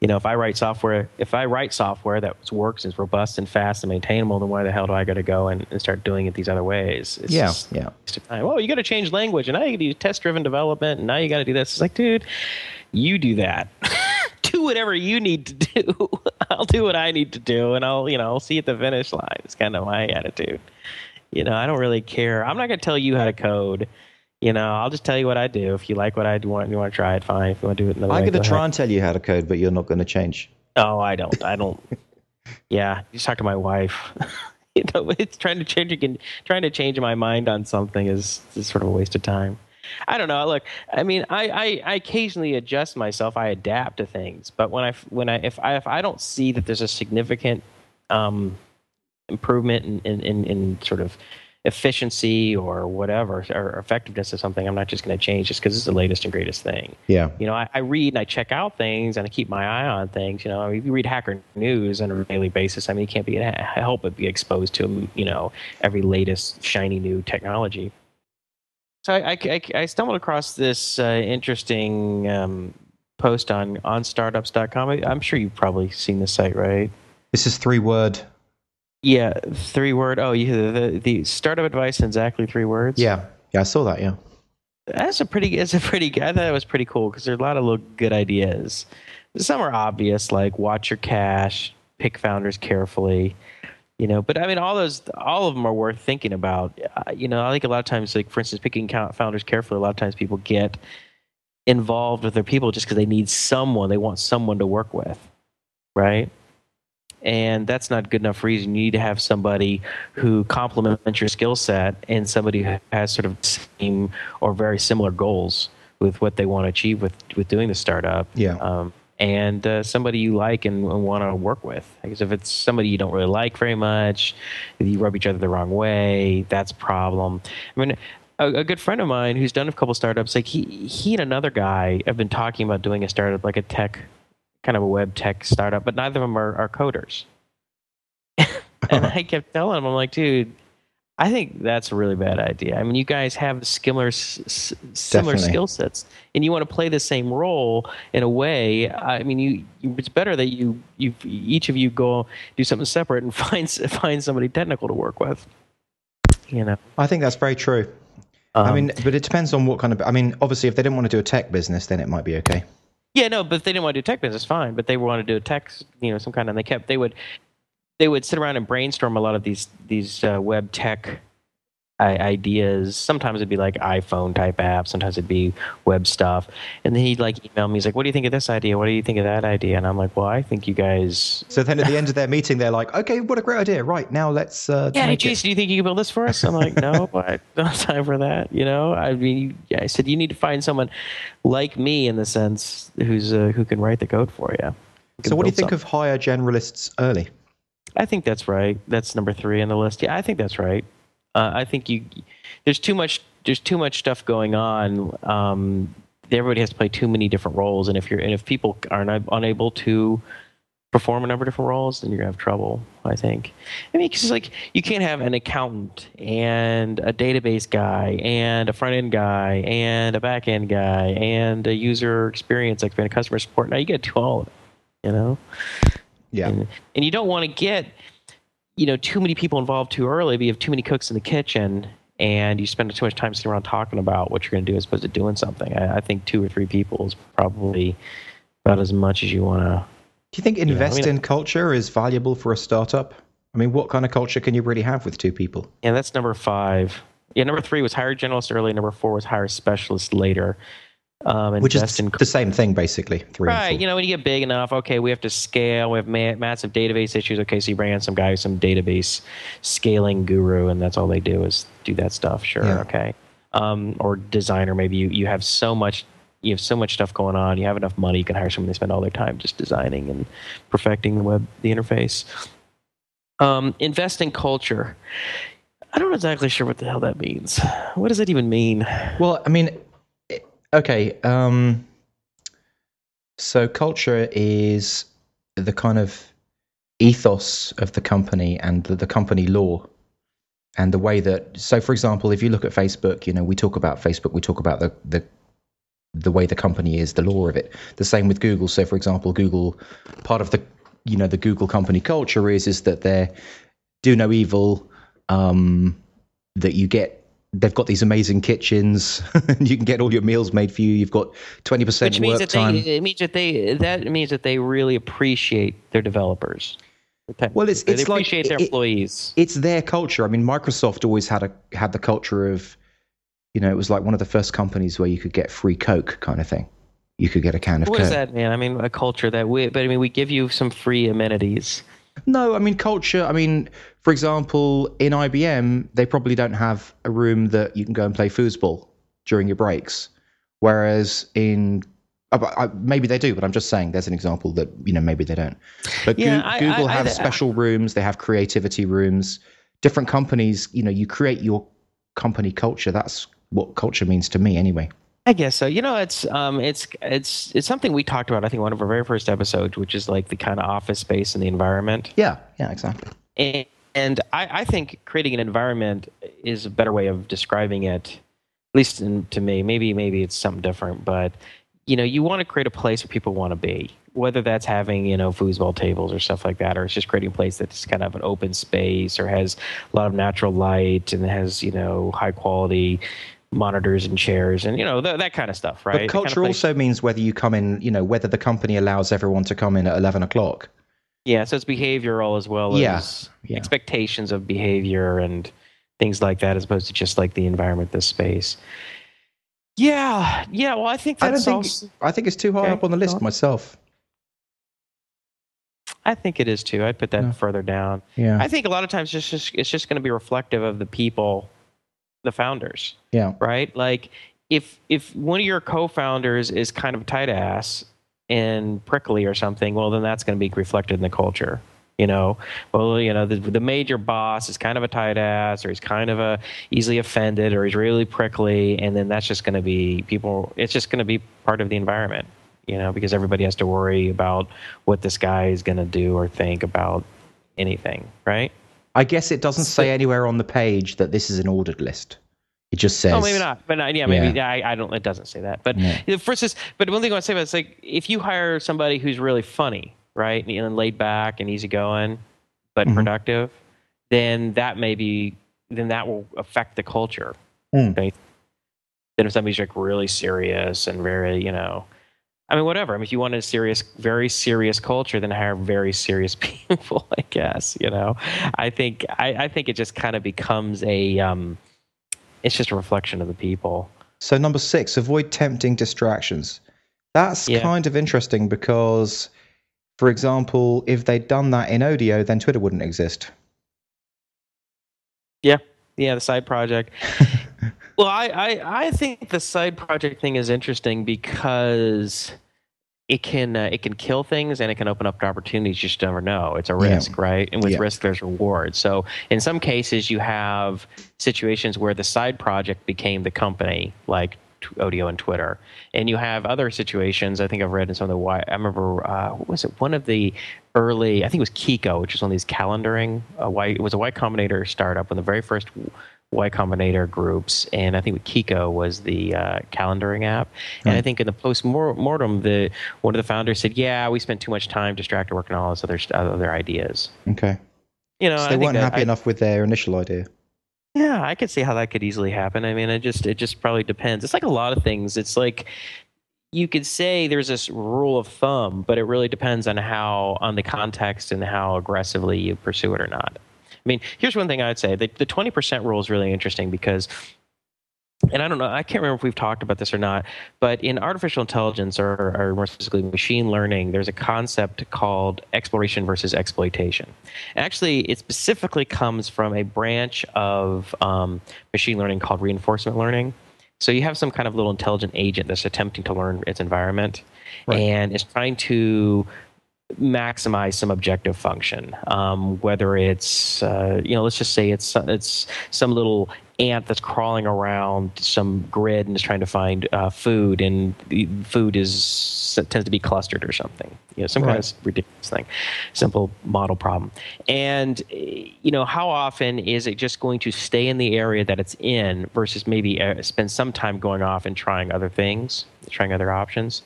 You know, if I write software, if I write software that works, is robust and fast and maintainable, then why the hell do I got to go and, and start doing it these other ways? It's Yeah, just yeah. Oh, you got to change language, and now you do test-driven development, and now you got to do this. It's like, dude, you do that. [laughs] do whatever you need to do. [laughs] I'll do what I need to do, and I'll, you know, I'll see you at the finish line. It's kind of my attitude. You know, I don't really care. I'm not going to tell you how to code. You know, I'll just tell you what I do. If you like what I do, want you want to try it, fine. If you want to do it another I'm way, going to try ahead. and tell you how to code, but you're not going to change. Oh, I don't. I don't. [laughs] yeah, just talk to my wife. [laughs] you know, it's trying to change again. Trying to change my mind on something is, is sort of a waste of time. I don't know. Look, I mean, I, I, I occasionally adjust myself. I adapt to things, but when I when I if I if I don't see that there's a significant um, improvement in, in, in, in sort of efficiency or whatever or effectiveness of something, I'm not just going to change just because it's the latest and greatest thing Yeah. you know, I, I read and I check out things and I keep my eye on things. You know, if you read Hacker News on a daily basis, I mean, you can't be help but be exposed to you know every latest shiny new technology. So I, I, I stumbled across this uh, interesting um, post on on startups.com. I- I'm sure you've probably seen the site, right? This is three word. Yeah, three word. Oh, you the the startup advice in exactly three words. Yeah. Yeah, I saw that. Yeah. That's a pretty. It's a pretty. I thought that was pretty cool because there's a lot of little good ideas. Some are obvious, like watch your cash, pick founders carefully, you know. But I mean, all those, all of them are worth thinking about. Uh, you know, I think a lot of times, like for instance, picking founders carefully. A lot of times, people get involved with their people just because they need someone. They want someone to work with, right? And that's not good enough reason. You need to have somebody who complements your skill set and somebody who has sort of same or very similar goals with what they want to achieve with with doing the startup. Yeah. Um, and uh, somebody you like and, and want to work with. Because if it's somebody you don't really like very much, you rub each other the wrong way, that's a problem. I mean, a, a good friend of mine who's done a couple startups, like he he and another guy have been talking about doing a startup, like a tech, kind of a web tech startup, but neither of them are, are coders. [laughs] and I kept telling him, I'm like, dude, I think that's a really bad idea. I mean, you guys have similar s- similar skill sets, and you want to play the same role in a way. I mean, you, you it's better that you you each of you go do something separate and [laughs] find find somebody technical to work with. You know, I think that's very true. I Um, mean, but it depends on what kind of. I mean, obviously, if they didn't want to do a tech business, then it might be okay. Yeah, no, but if they didn't want to do tech business, fine. But they wanted to do a tech, you know, some kind, and they kept they would they would sit around and brainstorm a lot of these these uh, web tech i- ideas. Sometimes it'd be like iPhone type apps. Sometimes it'd be web stuff. And then he'd like email me. He's like, "What do you think of this idea? What do you think of that idea?" And I'm like, "Well, I think you guys." So then at the end of their meeting, they're like, "Okay, what a great idea! Right now, let's uh, Yeah, hey, make it." Jason, do you think you can build this for us? I'm like, no, [laughs] I don't have time for that. You know, I mean, yeah, I said you need to find someone like me in the sense who's uh, who can write the code for you. So, what do you think of hire generalists early? I think that's right. That's number three on the list. Yeah, I think that's right. Uh, I think you there's too much there's too much stuff going on. Um, everybody has to play too many different roles, and if you're and if people are not unable to perform a number of different roles, then you're gonna have trouble. I think. I mean, because like you can't have an accountant and a database guy and a front end guy and a back end guy and a user experience expert, customer support. Now you get to all of it. You know Yeah, and, and you don't want to get you know too many people involved too early but you have too many cooks in the kitchen and you spend too much time sitting around talking about what you're going to do as opposed to doing something. I, I think two or three people is probably about as much as you want to do you think I mean- invest in culture is valuable for a startup? I mean, what kind of culture can you really have with two people? yeah that's number five. Yeah number three was hire generalist early number four was hire specialist later um, Which is in the same thing, basically. Right. You know, when you get big enough, okay, we have to scale. We have ma- massive database issues. Okay, so you bring in some guy, who's some database scaling guru, and that's all they do is do that stuff. Sure. Yeah. Okay. Um, or designer. Maybe you, you have so much. You have so much stuff going on. You have enough money. You can hire someone to spend all their time just designing and perfecting the web, the interface. Um, invest in culture. I don't exactly sure what the hell that means. What does it even mean? Well, I mean, okay. Um, so culture is the kind of ethos of the company and the, the company law and the way that so for example if you look at facebook you know we talk about facebook we talk about the the the way the company is the law of it the same with google so for example google part of the you know the google company culture is is that they're do no evil um that you get they've got these amazing kitchens [laughs] and you can get all your meals made for you you've got 20% Which means work that time they it means that they that means that they really appreciate their developers. Well, it's- it's like- their it- employees. it's their culture. I mean, Microsoft always had a had the culture of, you know, it was like one of the first companies where you could get free Coke kind of thing. You could get a can of What Coke. is that, man? I mean, a culture that we, but I mean, we give you some free amenities. No, I mean culture. I mean, for example, in IBM, they probably don't have a room that you can go and play foosball during your breaks, whereas in uh, I- maybe they do, but I'm just saying there's an example that you know maybe they don't. But Yeah, Goo- I- Google I- I- have special rooms. They have creativity rooms. Different companies, you know, you create your company culture. That's what culture means to me, anyway. I guess so. You know, it's um, it's it's it's something we talked about. I think one of our very first episodes, which is like the kind of office space and the environment. Yeah, yeah, exactly. And, and I, I think creating an environment is a better way of describing it, at least in, to me. Maybe maybe it's something different, but you know, you want to create a place where people want to be. Whether that's having you know foosball tables or stuff like that, or it's just creating a place that's kind of an open space or has a lot of natural light and has you know high quality monitors and chairs and you know th- that kind of stuff, right? But The kind of culture also means whether you come in, you know, whether the company allows everyone to come in at 11 o'clock. Yeah, so it's behavioral as well Yeah, as yeah. expectations of behavior and things like that, as opposed to just like the environment, the space. Yeah, yeah. Well, I think I don't that's think also. I think it's too high Okay, up on the list on. myself. I think it is too. I'd put that further down. Yeah, I think a lot of times it's just it's just going to be reflective of the people, the founders, yeah, right? Like if if one of your co-founders is kind of tight ass and prickly or something, well, then that's going to be reflected in the culture. You know, well, you know, the, the major boss is kind of a tight ass, or he's kind of a easily offended, or he's really prickly, and then that's just going to be people. It's just going to be part of the environment, you know, because everybody has to worry about what this guy is going to do or think about anything, right? I guess it doesn't say anywhere on the page that this is an ordered list. It just says. Oh, maybe not. But uh, yeah, maybe Yeah. I, I don't. It doesn't say that. But Yeah. the first is. But one thing I want to say about it is like if you hire somebody who's really funny, right, and, and laid back and easygoing, but Mhm. productive, then that may be then that will affect the culture. Mm. Okay. Then if somebody's like really serious and very, you know, I mean, whatever. I mean, if you want a serious, very serious culture, then hire very serious [laughs] people. I guess you know. I think I, I think it just kind of becomes a. Um, it's just a reflection of the people. So number six, avoid tempting distractions. That's Yeah. kind of interesting because, for example, if they'd done that in Odeo, then Twitter wouldn't exist. Yeah, yeah, the side project. [laughs] well, I, I I think the side project thing is interesting because it can uh, it can kill things and it can open up to opportunities you just never know. It's a Yeah. risk, right? And with Yeah. risk, there's reward. So in some cases, you have situations where the side project became the company, like Odeo and Twitter, and you have other situations. I think I've read in some of the I remember uh, what was it? One of the early, I think it was Kiko, which was one of these calendaring. Uh, y, it was a Y Combinator startup, of the very first Y Combinator groups, and I think with Kiko was the uh, calendaring app. And I think in the post mortem, the one of the founders said, "Yeah, we spent too much time distracted working on all this other other ideas." Okay. You know, so they think weren't happy I- enough with their initial idea. yeah, I could see how that could easily happen. I mean, it just it just probably depends. It's like a lot of things. It's like you could say there's this rule of thumb, but it really depends on how on the context and how aggressively you pursue it or not. I mean, here's one thing I'd say: the the twenty percent rule is really interesting because. And I don't know, I can't remember if we've talked about this or not, but in artificial intelligence, or, or more specifically machine learning, there's a concept called exploration versus exploitation. Actually, it specifically comes from a branch of um, machine learning called reinforcement learning. So you have some kind of little intelligent agent that's attempting to learn its environment, Right. and it's trying to maximize some objective function. Um, whether it's uh, you know, let's just say it's it's some little ant that's crawling around some grid and is trying to find uh, food, and food is tends to be clustered or something. You know, some right. kind of ridiculous thing, simple model problem. And you know, how often is it just going to stay in the area that it's in versus maybe uh, spend some time going off and trying other things, trying other options?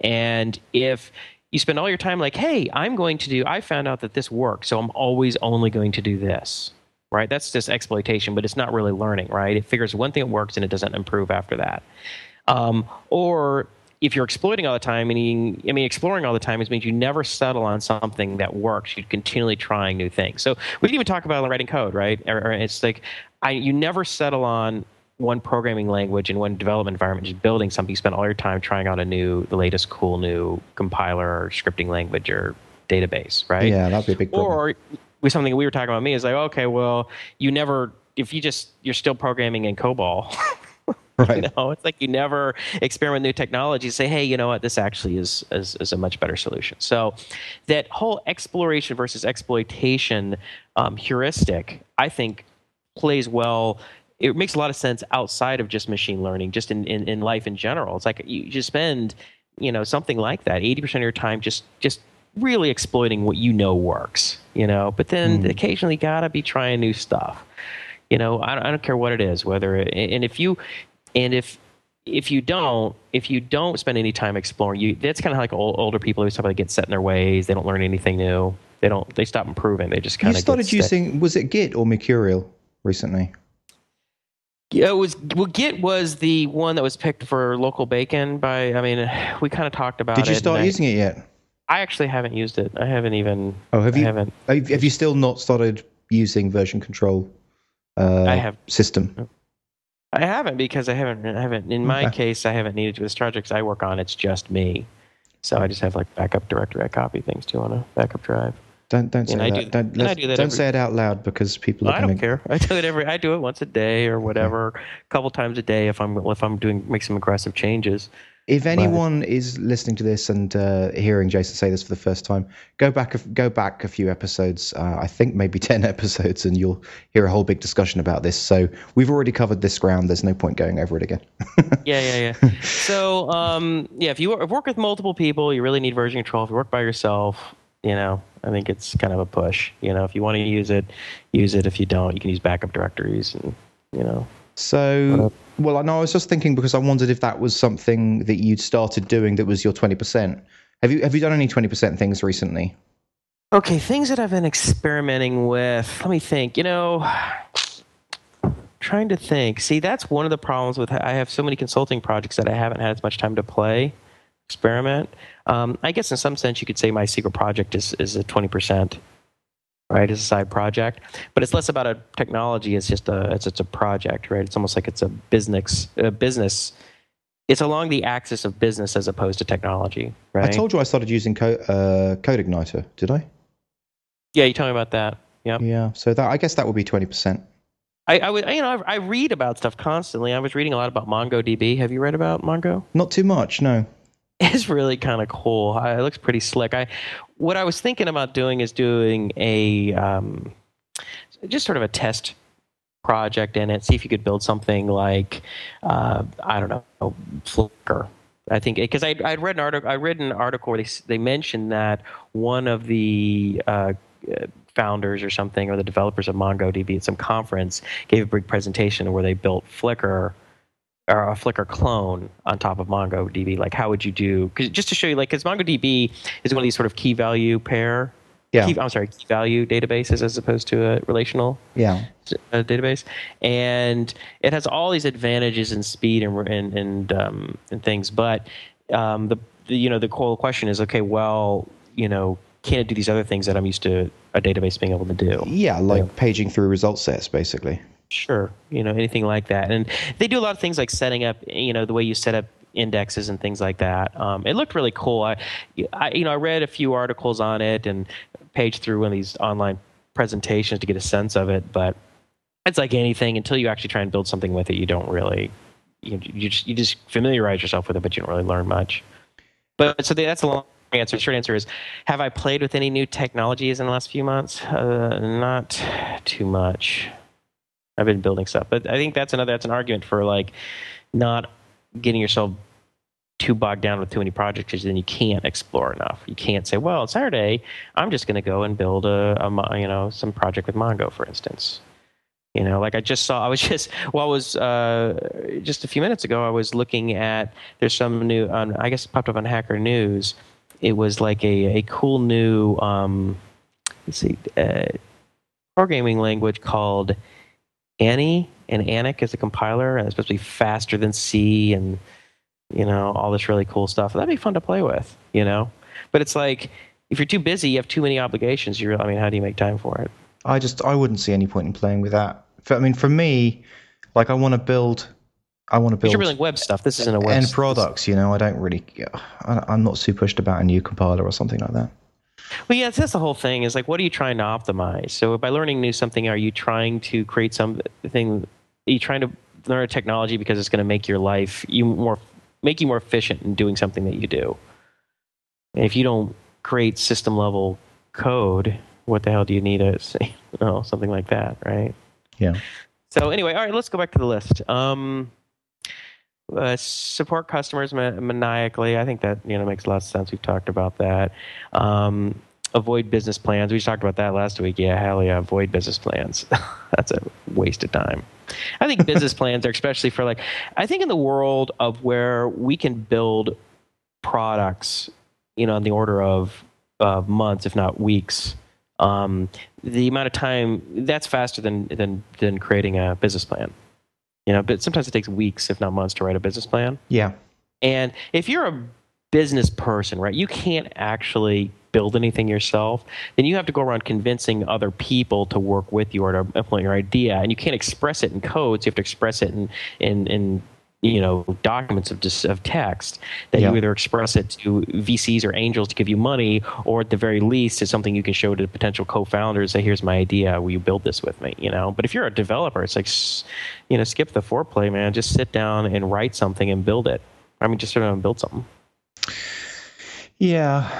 And if you spend all your time like, hey, I'm going to do, I found out that this works, so I'm always only going to do this, right? That's just exploitation, but it's not really learning, right? It figures one thing works and it doesn't improve after that. Um, or if you're exploiting all the time, meaning, I mean, exploring all the time means you never settle on something that works. You're continually trying new things. So we can even talk about writing code, right? Or, or it's like I, you never settle on one programming language and one development environment, just building something, you spend all your time trying out a new, the latest cool new compiler or scripting language or database, right? Yeah, that'd be a big problem. Or with something we were talking about me is like, okay, well, you never, if you just, you're still programming in COBOL. [laughs] right. You know, it's like you never experiment with new technology. Say, hey, you know what? This actually is, is, is a much better solution. So, that whole exploration versus exploitation um, heuristic, I think, plays well it makes a lot of sense outside of just machine learning, just in, in, in life in general. It's like you just spend, you know, something like that, 80% of your time just just really exploiting what you know works, you know, but then mm. occasionally gotta be trying new stuff. You know, I don't, I don't care what it is, whether it, and if you and if if you don't if you don't spend any time exploring, you that's kind of like old, older people who like get set in their ways. They don't learn anything new. They don't. They stop improving. They just kind of. You started using was it Git or Mercurial recently? Yeah, it was well. Git was the one that was picked for local bacon. By I mean, [sighs] we kind of talked about. Did you start using I, it yet? I actually haven't used it. I haven't even. Oh, have you? I haven't. Have you still not started using version control? Uh, I have system. I haven't because I haven't. I haven't. In my okay. case, I haven't needed to. With projects I work on, it's just me, so I just have like backup directory. I copy things to on a backup drive. Don't don't say that. Do, don't do that don't every, say it out loud because people. Well, I don't care. I do it every. I do it once a day or whatever, a couple times a day if I'm if I'm doing make some aggressive changes. If anyone but, is listening to this and uh, hearing Jason say this for the first time, go back go back a few episodes. Uh, I think maybe [laughs] ten episodes, and you'll hear a whole big discussion about this. So we've already covered this ground. There's no point going over it again. [laughs] yeah, yeah, yeah. So um, yeah, if you work with multiple people, you really need version control. If you work by yourself, you know, I think it's kind of a push. You know, if you want to use it, use it. If you don't, you can use backup directories and you know. So, well, I know I was just thinking because I wondered if that was something that you'd started doing that was your twenty percent. Have you have you done any twenty percent things recently? Okay, things that I've been experimenting with. Let me think. You know, trying to think. See, that's one of the problems with I have so many consulting projects that I haven't had as much time to play experiment. Um, I guess in some sense you could say my secret project is, is a 20%, right, as a side project. But it's less about a technology, it's just a, it's, it's a project, right? It's almost like it's a business, a business. It's along the axis of business as opposed to technology, right? I told you I started using Co- uh, CodeIgniter, did I? Yeah, you told me about that. Yeah. Yeah. So that I guess that would be 20%. I, I would, you know, I, I read about stuff constantly. I was reading a lot about MongoDB. Have you read about Mongo? Not too much, no [laughs] is really kind of cool. It looks pretty slick. I what I was thinking about doing is doing a um, just sort of a test project in it. See if you could build something like uh, I don't know Flickr. I think because I I'd read an article I read an article where they they mentioned that one of the uh, founders or something or the developers of MongoDB at some conference gave a big presentation where they built Flickr or a Flickr clone on top of MongoDB? Like, how would you do? Cause just to show you, like, because MongoDB is one of these sort of key value pair. Yeah. Key, I'm sorry, key value databases as opposed to a relational yeah. database, and it has all these advantages in speed and and and, um, and things. But um, the, the you know the core question is okay. Well, you know, can it do these other things that I'm used to a database being able to do? Yeah, like yeah. paging through result sets, basically. Sure, you know anything like that, and they do a lot of things like setting up, you know, the way you set up indexes and things like that. Um, it looked really cool. I, I, you know, I read a few articles on it and paged through one of these online presentations to get a sense of it. But it's like anything until you actually try and build something with it, you don't really, you, you just you just familiarize yourself with it, but you don't really learn much. But so that's a long answer. Short answer is, have I played with any new technologies in the last few months? Uh, not too much. I've been building stuff, but I think that's another that's an argument for like not getting yourself too bogged down with too many projects because then you can't explore enough. You can't say, well, it's Saturday. I'm just going to go and build a, a, you know some project with Mongo, for instance. You know, like I just saw, I was [laughs] just, well, I was uh, just a few minutes ago, I was looking at, there's some new, on, I guess it popped up on Hacker News. It was like a, a cool new, um, let's see, uh, programming language called Ani, and Anic is a compiler, and it's supposed to be faster than C, and you know all this really cool stuff. That'd be fun to play with, you know. But it's like if you're too busy, you have too many obligations. You're, I mean, how do you make time for it? I just I wouldn't see any point in playing with that. For, I mean, for me, like I want to build. I want to build. You're building web stuff. This isn't a web end products. You know, I don't really. I'm not too pushed about a new compiler or something like that. Well, yeah, that's the whole thing. Is like, what are you trying to optimize? So by learning new something, are you trying to create something? Are you trying to learn a technology because it's going to make your life you more make you more efficient in doing something that you do? And if you don't create system level code, what the hell do you need a [laughs] you know, something like that, right? Yeah. So anyway, all right, let's go back to the list. Um, uh, support customers maniacally. I think that you know makes a lot of sense. We've talked about that. Um, avoid business plans. We talked about that last week. Yeah, hell yeah, avoid business plans. [laughs] That's a waste of time. I think business [laughs] plans are especially for like. I think in the world of where we can build products, you know, in the order of uh, months, if not weeks. Um, the amount of time that's faster than than than creating a business plan. You know, but sometimes it takes weeks, if not months, to write a business plan. Yeah. And if you're a business person, right, you can't actually build anything yourself, then you have to go around convincing other people to work with you or to implement your idea. And you can't express it in codes. You have to express it in in, in you know documents of just of text that yeah. you either express it to VCs or angels to give you money, or at the very least, it's something you can show to potential co-founders. Say, here's my idea. Will you build this with me? You know. But if you're a developer, it's like, you know, skip the foreplay, man. Just sit down and write something and build it. I mean, just sit down and build something. Yeah,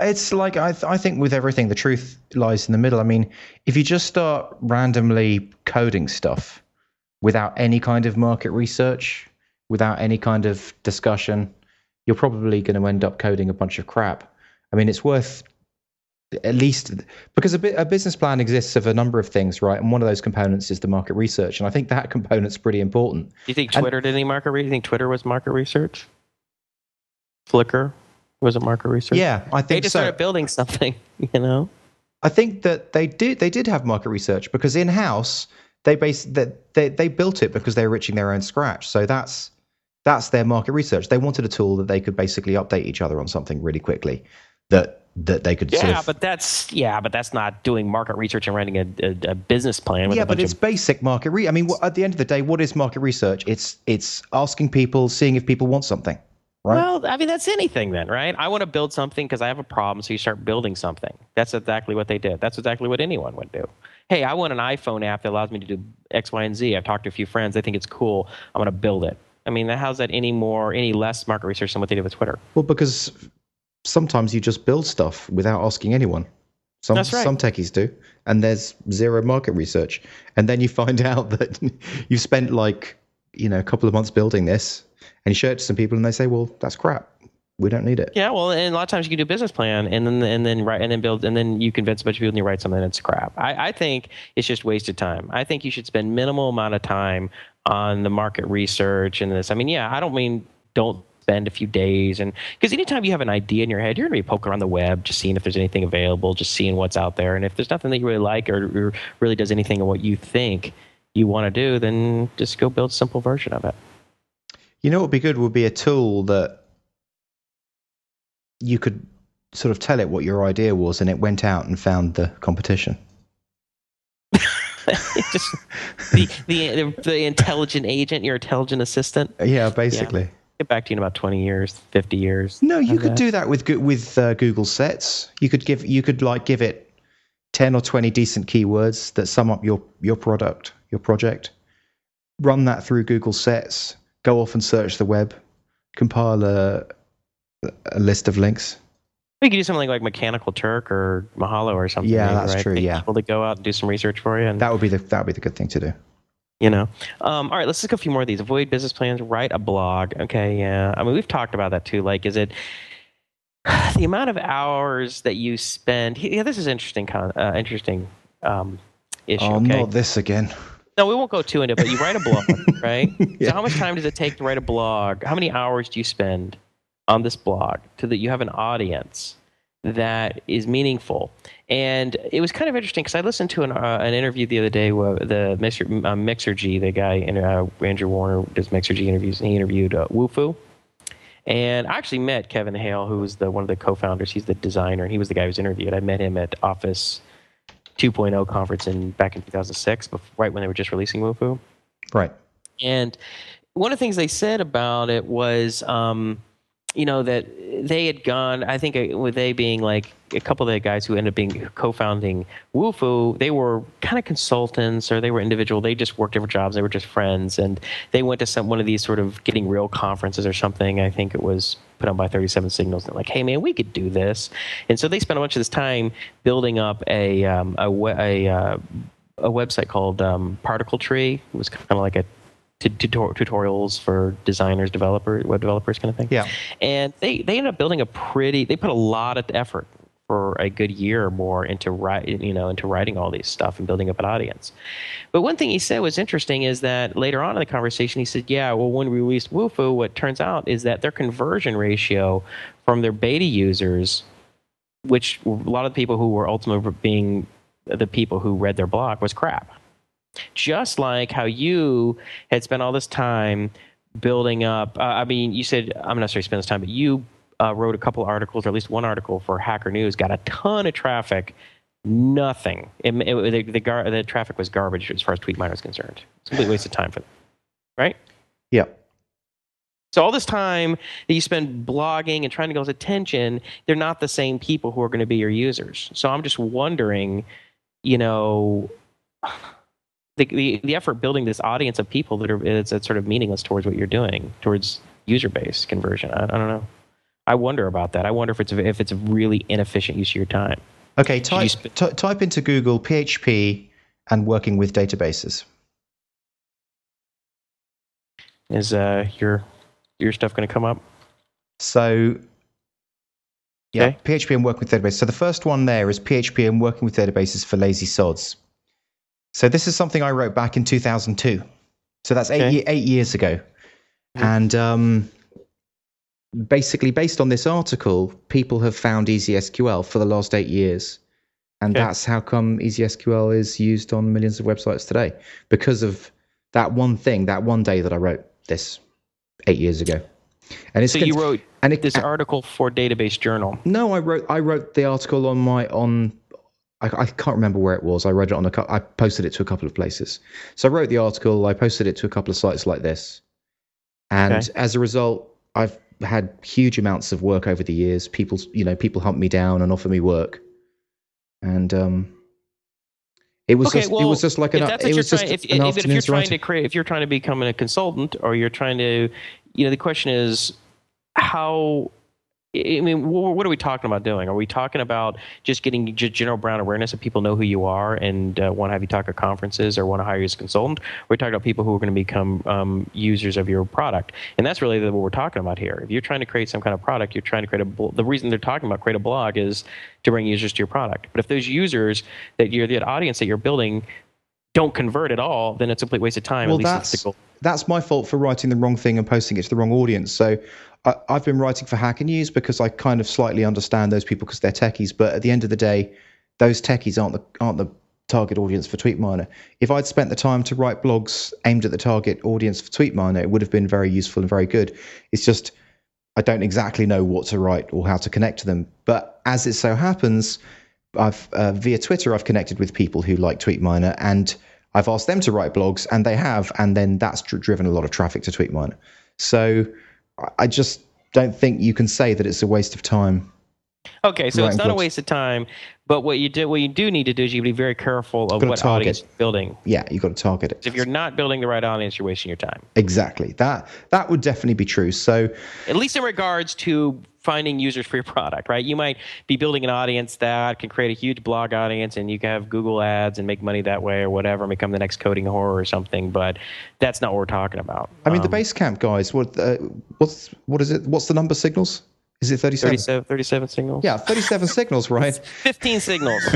it's like I, th- I think with everything, the truth lies in the middle. I mean, if you just start randomly coding stuff without any kind of market research, without any kind of discussion, you're probably going to end up coding a bunch of crap. I mean, it's worth at least because a, a business plan exists of a number of things, right? And one of those components is the market research, and I think that component's pretty important. Do you think Twitter and, did any market research? You think Twitter was market research? Flickr was it market research? Yeah, I think they just so. started building something. [laughs] You know, I think that they did. They did have market research because in house they base that they, they built it because they were reaching their own scratch. So that's that's their market research. They wanted a tool that they could basically update each other on something really quickly. That that they could. Yeah, sort of, but that's yeah, but that's not doing market research and writing a, a, a business plan. yeah, but it's of... basic market. Re- I mean, at the end of the day, what is market research? It's it's asking people, seeing if people want something. Right? Well, I mean, that's anything then, right? I want to build something because I have a problem, so you start building something. That's exactly what they did. That's exactly what anyone would do. Hey, I want an iPhone app that allows me to do X, Y, and Z. I've talked to a few friends. They think it's cool. I'm going to build it. I mean, how's that any more, any less market research than what they did with Twitter? Well, because sometimes you just build stuff without asking anyone. Some, That's right. some techies do, and there's zero market research, and then you find [laughs] out that you've spent like you know a couple of months building this, and you show it to some people and they say, well, that's crap. We don't need it. Yeah, well, and a lot of times you can do a business plan and then and then write and then build and then you convince a bunch of people and you write something that's crap. I, I think it's just wasted time. I think you should spend minimal amount of time on the market research and this. I mean, yeah, I don't mean don't spend a few days and because anytime you have an idea in your head you're going to be poking around the web just seeing if there's anything available just seeing what's out there and if there's nothing that you really like or, or really does anything of what you think you want to do then just go build a simple version of it you know what would be good would be a tool that you could sort of tell it what your idea was and it went out and found the competition. [laughs] Just the, the, the intelligent agent, your intelligent assistant. Yeah, basically. Yeah. Get back to you in about twenty years, fifty years. No, you could that. do that with with uh, Google Sets. You could give you could like give it ten or twenty decent keywords that sum up your your product, your project. Run that through Google Sets go off and search the web, compile a, a list of links, We could do something like Mechanical Turk or Mahalo or something. Yeah, maybe, that's right? true, Get yeah. people to go out and do some research for you, and That would be the that would be the good thing to do. you know. Um, all right, let's look a few more of these. Avoid business plans. Write a blog. Okay, yeah. I mean, we've talked about that too. Like, is it [sighs] the amount of hours that you spend? Yeah, this is interesting. Con, uh, interesting um, issue. Oh, okay. not this again. No, we won't go too into it, but you write a blog, [laughs] right? Yeah. So how much time does it take to write a blog? How many hours do you spend on this blog to that you have an audience that is meaningful? And it was kind of interesting because I listened to an, uh, an interview the other day with the Mixer, uh, Mixergy, the guy, uh, Andrew Warner does Mixergy interviews, and he interviewed uh, Wufoo. And I actually met Kevin Hale, who was the one of the co-founders. He's the designer, and he was the guy who was interviewed. I met him at Office 2.0 conference in back in 2006, before, right when they were just releasing Wufoo. Right. And one of the things they said about it was, um, you know, that they had gone. I think uh, with they being like a couple of the guys who ended up being co-founding Wufoo, they were kind of consultants or they were individual. They just worked different jobs. They were just friends, and they went to some one of these sort of getting real conferences or something. I think it was put on by 37 Signals. They're like, hey man, we could do this, and so they spent a bunch of this time building up a um, a, a uh, a website called um, Particletree. It was kind of like a tutorials for designers, developers, web developers, kind of thing. Yeah. And they they ended up building a pretty. They put a lot of effort for a good year or more into write, you know, into writing all these stuff and building up an audience. But one thing he said was interesting is that later on in the conversation, he said, "Yeah, well, when we released Wufoo, what turns out is that their conversion ratio from their beta users, which a lot of the people who were ultimately being the people who read their blog, was crap." Just like how you had spent all this time building up. Uh, I mean, you said I'm not sure you spent this time, but you uh, wrote a couple articles, or at least one article for Hacker News, got a ton of traffic. Nothing. It, it, the, the, gar- the traffic was garbage as far as TweetMiner is concerned. It's a complete waste of time for them, right? Yeah. So all this time that you spend blogging and trying to get his attention, they're not the same people who are going to be your users. So I'm just wondering, you know, the, the, the effort building this audience of people that are it's, it's sort of meaningless towards what you're doing towards user base conversion. I, I don't know. I wonder about that. I wonder if it's a, if it's a really inefficient use of your time. Okay. Type sp- ty- type into Google PHP and working with databases. Is uh, your your stuff going to come up? So, yeah, Okay. PHP and working with databases. So the first one there is PHP and working with databases for lazy sods. So this is something I wrote back in 2002. So that's eight, Okay. ye- eight years ago. Mhm. And um, basically, based on this article, people have found ezSQL for the last eight years. And Okay. that's how come ezSQL is used on millions of websites today because of that one thing, that one day that I wrote this eight years ago. And it's So you wrote and it, this article for Database Journal. no, I wrote I wrote the article on my on I, I can't remember where it was. I wrote it on a I posted it to a couple of places. So I wrote the article. I posted it to a couple of sites like this, and Okay. as a result, I've had huge amounts of work over the years. People, you know, people hunt me down and offer me work, and um, it was Okay, just well, it was just like an it was just trying, if, an if, if you're trying to create, if you're trying to become a consultant, or you're trying to, you know, the question is how. I mean, what are we talking about doing? Are we talking about just getting just general brand awareness of people know who you are and uh, want to have you talk at conferences or want to hire you as a consultant? We're talking about people who are going to become um, users of your product, and that's really what we're talking about here. If you're trying to create some kind of product, you're trying to create a. bl- The reason they're talking about create a blog is to bring users to your product. But if those users that you're the audience that you're building don't convert at all, then it's a complete waste of time. Well, that's it's the goal. that's my fault for writing the wrong thing and posting it to the wrong audience. So I, I've been writing for Hacker News because I kind of slightly understand those people because they're techies. But at the end of the day, those techies aren't the aren't the target audience for TweetMiner. If I'd spent the time to write blogs aimed at the target audience for TweetMiner, it would have been very useful and very good. It's just I don't exactly know what to write or how to connect to them. But as it so happens, I've uh, via Twitter I've connected with people who like TweetMiner and I've asked them to write blogs and they have, and then that's dr- driven a lot of traffic to TweetMiner. So I- just don't think you can say that it's a waste of time Okay, so it's not a waste of time, but what you do what you do need to do is you be very careful of what target. audience you're building. Yeah, you got to target it. If you're not building the right audience, you're wasting your time. Exactly. That that would definitely be true. So At least in regards to finding users for your product, right? You might be building an audience that can create a huge blog audience and you can have Google ads and make money that way or whatever, and become the next coding horror or something, but that's not what we're talking about. I mean, the Um, Basecamp guys. What uh, what's what is it? What's the number signals? Is it 37? 37, 37 signals? Yeah, 37 signals, right? [laughs] 15 signals. [laughs]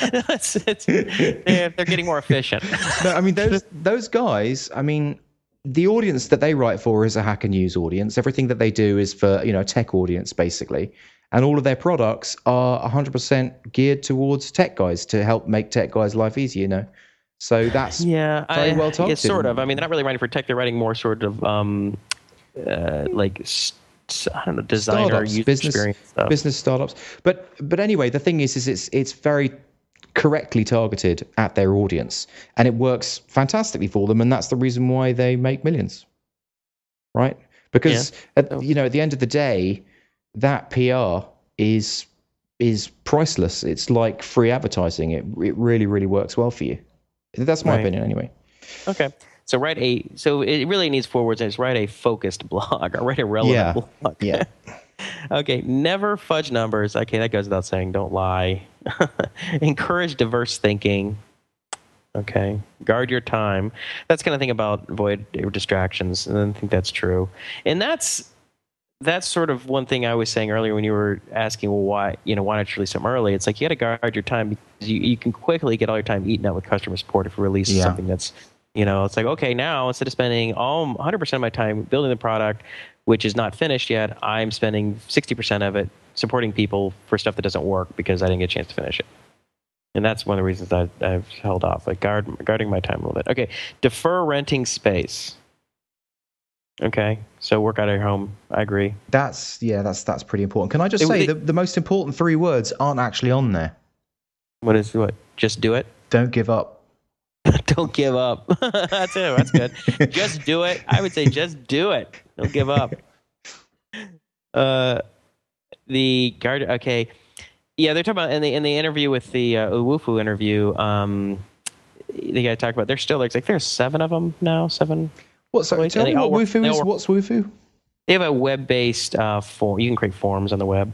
That's- it's- they're, they're getting more efficient. no, I mean those those guys. I mean, the audience that they write for is a hacker news audience. Everything that they do is for you know a tech audience basically, and all of their products are 100% geared towards tech guys to help make tech guys' life easier. You know, so that's Yeah, Very I, well yeah, targeted. sort of. I mean, they're not really writing for tech. They're writing more sort of um, uh, like s- s- I don't know, designer business- business startups. But but anyway, the thing is, is it's it's very correctly targeted at their audience, and it works fantastically for them, and that's the reason why they make millions, right? Because at, you know, at the end of the day, that PR is is priceless. It's like free advertising. It it really really works well for you. That's my Right. opinion, anyway. Okay. So write a so it really needs four words. It's write a focused [laughs] blog or write a relevant Yeah. blog. Yeah. [laughs] Okay. Never fudge numbers. Okay, that goes without saying. Don't lie. [laughs] Encourage diverse thinking. Okay. Guard your time. That's kind of thing about avoid distractions, and I think that's true. And that's that's sort of one thing I was saying earlier when you were asking, well, why you know why not you release them early? It's like you got to guard your time because you, you can quickly get all your time eaten up with customer support if you release Yeah. something that's you know it's like okay now instead of spending all 100 percent of my time building the product, which is not finished yet, I'm spending 60 percent of it supporting people for stuff that doesn't work because I didn't get a chance to finish it. And that's one of the reasons I, I've held off, like guard guarding my time a little bit. Okay, defer renting space. Okay, so work out of your home. I agree. That's yeah, that's that's pretty important. Can I just It- say it- the, the most important three words aren't actually on there. What is what? Just do it. Don't give up. [laughs] Don't give up. [laughs] that's it. That's good. [laughs] just do it. I would say just do it. Don't give up. Uh, the guard. Okay, yeah, they're talking about in the in the interview with the uh, Wufoo interview. Um, they got to talk about. There's still there's like there's seven of them now. Seven. What's that? Tell me what work- Wufoo is. work- What's Wufoo? They have a web-based uh, form. You can create forms on the web.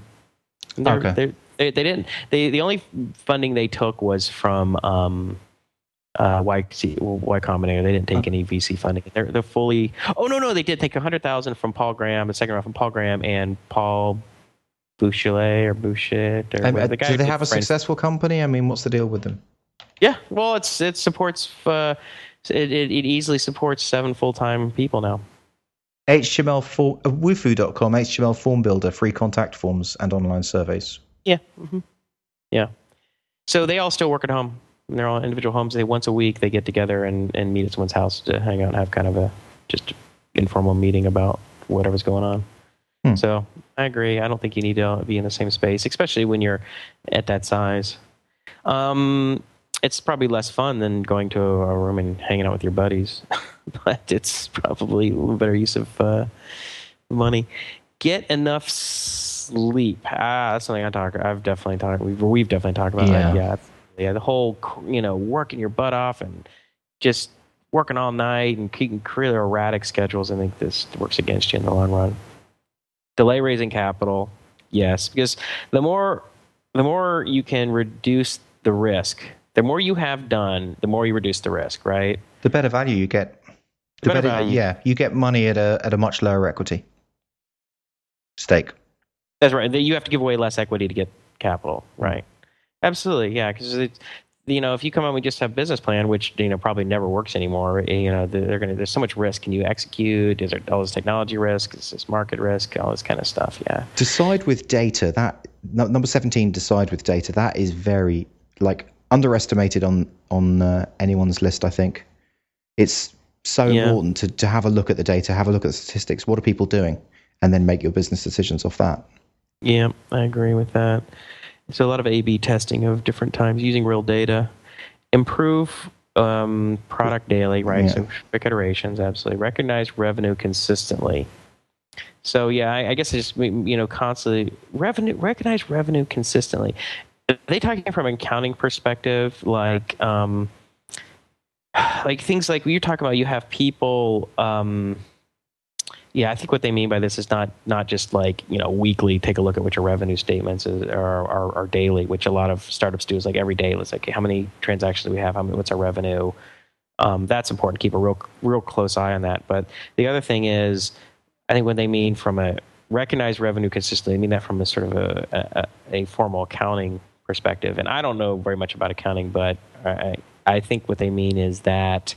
They're, Okay. they're, they they didn't. They the only funding they took was from um, uh, Y C Y Combinator. They didn't take any VC funding. They're they're fully. Oh no no they did take a hundred thousand from Paul Graham, the second round from Paul Graham and Paul Bouchelet or Bouchet or Um, whatever uh, the guy do they have a friends- successful company? I mean, what's the deal with them? Yeah, well it's it supports. Uh, it, it it easily supports seven full time people now. HTML for uh, Wufoo.com, HTML form builder, free contact forms, and online surveys. Yeah. mm-hmm. Yeah. So they all still work at home. And they're all individual homes. They once a week they get together and, and meet at someone's house to hang out and have kind of a just informal meeting about whatever's going on. Hmm. So I agree. I don't think you need to be in the same space, especially when you're at that size. Um, it's probably less fun than going to a room and hanging out with your buddies, [laughs] but it's probably a better use of uh, money. Get enough sleep. Ah, that's something I talk. I've definitely talked. We've we've definitely talked about. Yeah. that. yeah, yeah. The whole you know working your butt off and just working all night and keeping really erratic schedules. I think this works against you in the long run. Delay raising capital, yes, because the more the more you can reduce the risk, the more you have done, the more you reduce the risk, right? The better value you get. The Better better, yeah, you get money at a at a much lower equity stake. That's right. You have to give away less equity to get capital, right? Absolutely, yeah. Because you know, if you come out, we just have business plan, which you know probably never works anymore. eh, You know, they're going to. There's so much risk. Can you execute? Is there all this technology risk? Is this market risk? All this kind of stuff. Yeah. Decide with data. That number seventeen. Decide with data. That is very like underestimated on on uh, anyone's list. I think it's so Yeah. important to to have a look at the data, have a look at the statistics. What are people doing, and then make your business decisions off that. Yeah, I agree with that. So a lot of A/B testing of different times using real data, improve um, product daily, right? Yeah. So quick iterations, absolutely. Recognize revenue consistently. So yeah, I, I guess it's just you know constantly revenue recognize revenue consistently. Are they talking from an accounting perspective, like um, [sighs] like things like you're talking about. You have people. Um, yeah, I think what they mean by this is not not just like you know weekly. Take a look at what your revenue statements are, are daily, which a lot of startups do. Is like every day. Let's like okay, how many transactions do we have? How many, what's our revenue? Um, that's important. Keep a real real close eye on that. But the other thing is, I think what they mean from a recognized revenue consistently, I mean that from a sort of a, a, a formal accounting perspective. And I don't know very much about accounting, but I, I think what they mean is that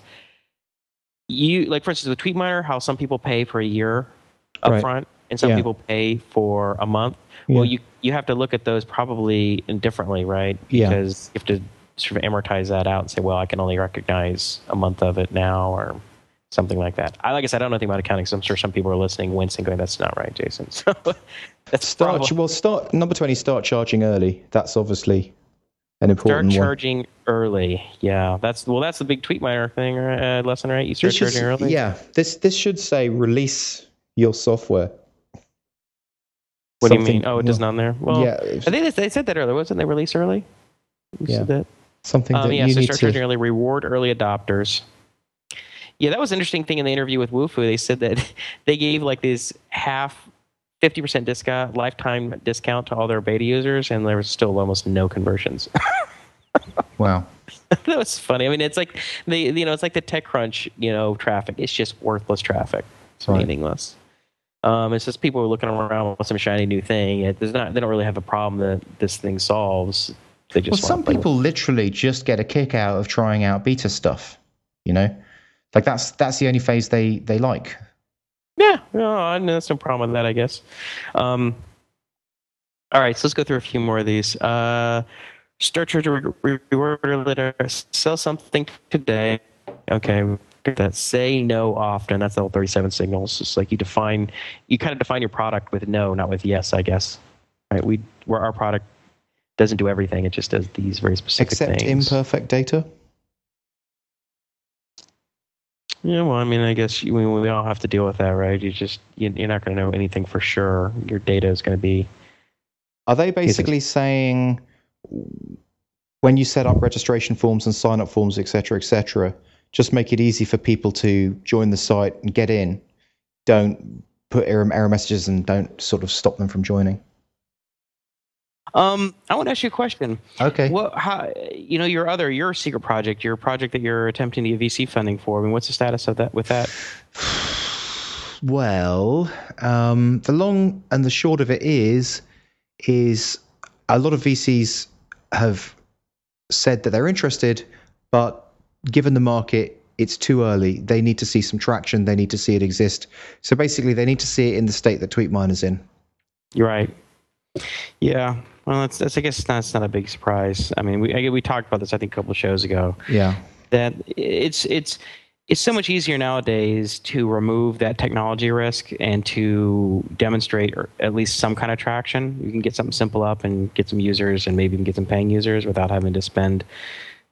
you like for instance with TweetMiner how some people pay for a year upfront right. and some yeah. people pay for a month yeah. well you you have to look at those probably differently right because yeah. you have to sort of amortize that out and say well i can only recognize a month of it now or something like that i like i said i don't know anything about accounting so i'm sure some people are listening wincing going that's not right jason [laughs] so [laughs] that's start probably, well start number 20 start charging early that's obviously an important start charging one. early. Yeah, that's well, that's the big TweetMiner thing uh, lesson, right? You start charging early. Yeah, this this should say release your software. What Something, do you mean? Oh, it doesn't on there. Well, yeah, I think they said that earlier. Wasn't they release early? You yeah. that. Something um, that yeah, you so need start to... charging early. Reward early adopters. Yeah, that was an interesting thing in the interview with Wufoo. They said that [laughs] they gave like this half 50% discount, lifetime discount to all their beta users, and there was still almost no conversions. [laughs] wow. [laughs] that was funny. I mean, it's like the you know, it's like the TechCrunch, you know, traffic. It's just worthless traffic. It's right. meaningless. Um, it's just people are looking around with some shiny new thing. It, there's not. They don't really have a problem that this thing solves. They just. Well, some people literally just get a kick out of trying out beta stuff. You know, like that's that's the only phase they they like. Yeah, no, that's no problem with that, I guess. Um, all right, so let's go through a few more of these. Uh, start to re- reward letter. Sell something today. Okay, that say no often. That's the whole 37signals. It's like you define, you kind of define your product with no, not with yes, I guess. Right? We, where our product doesn't do everything. It just does these very specific Except things. imperfect data. Yeah, well, I mean, I guess you, we, we all have to deal with that, right? You just you, you're not going to know anything for sure. Your data is going to be. Are they basically saying when you set up registration forms and sign up forms, etc., etc., just make it easy for people to join the site and get in? Don't put error, error messages and don't sort of stop them from joining. Um, I want to ask you a question. Okay. What, how, you know, your other, your secret project, your project that you're attempting to get VC funding for. I mean, what's the status of that with that? [sighs] Well, um, the long and the short of it is, is a lot of VCs have said that they're interested, but given the market, it's too early. They need to see some traction. They need to see it exist. So basically, they need to see it in the state that TweetMiner's in. You're right. Yeah, well, that's, that's I guess it's not, it's not a big surprise. I mean, we I, we talked about this I think a couple of shows ago. Yeah, that it's it's it's so much easier nowadays to remove that technology risk and to demonstrate or at least some kind of traction. You can get something simple up and get some users and maybe even get some paying users without having to spend,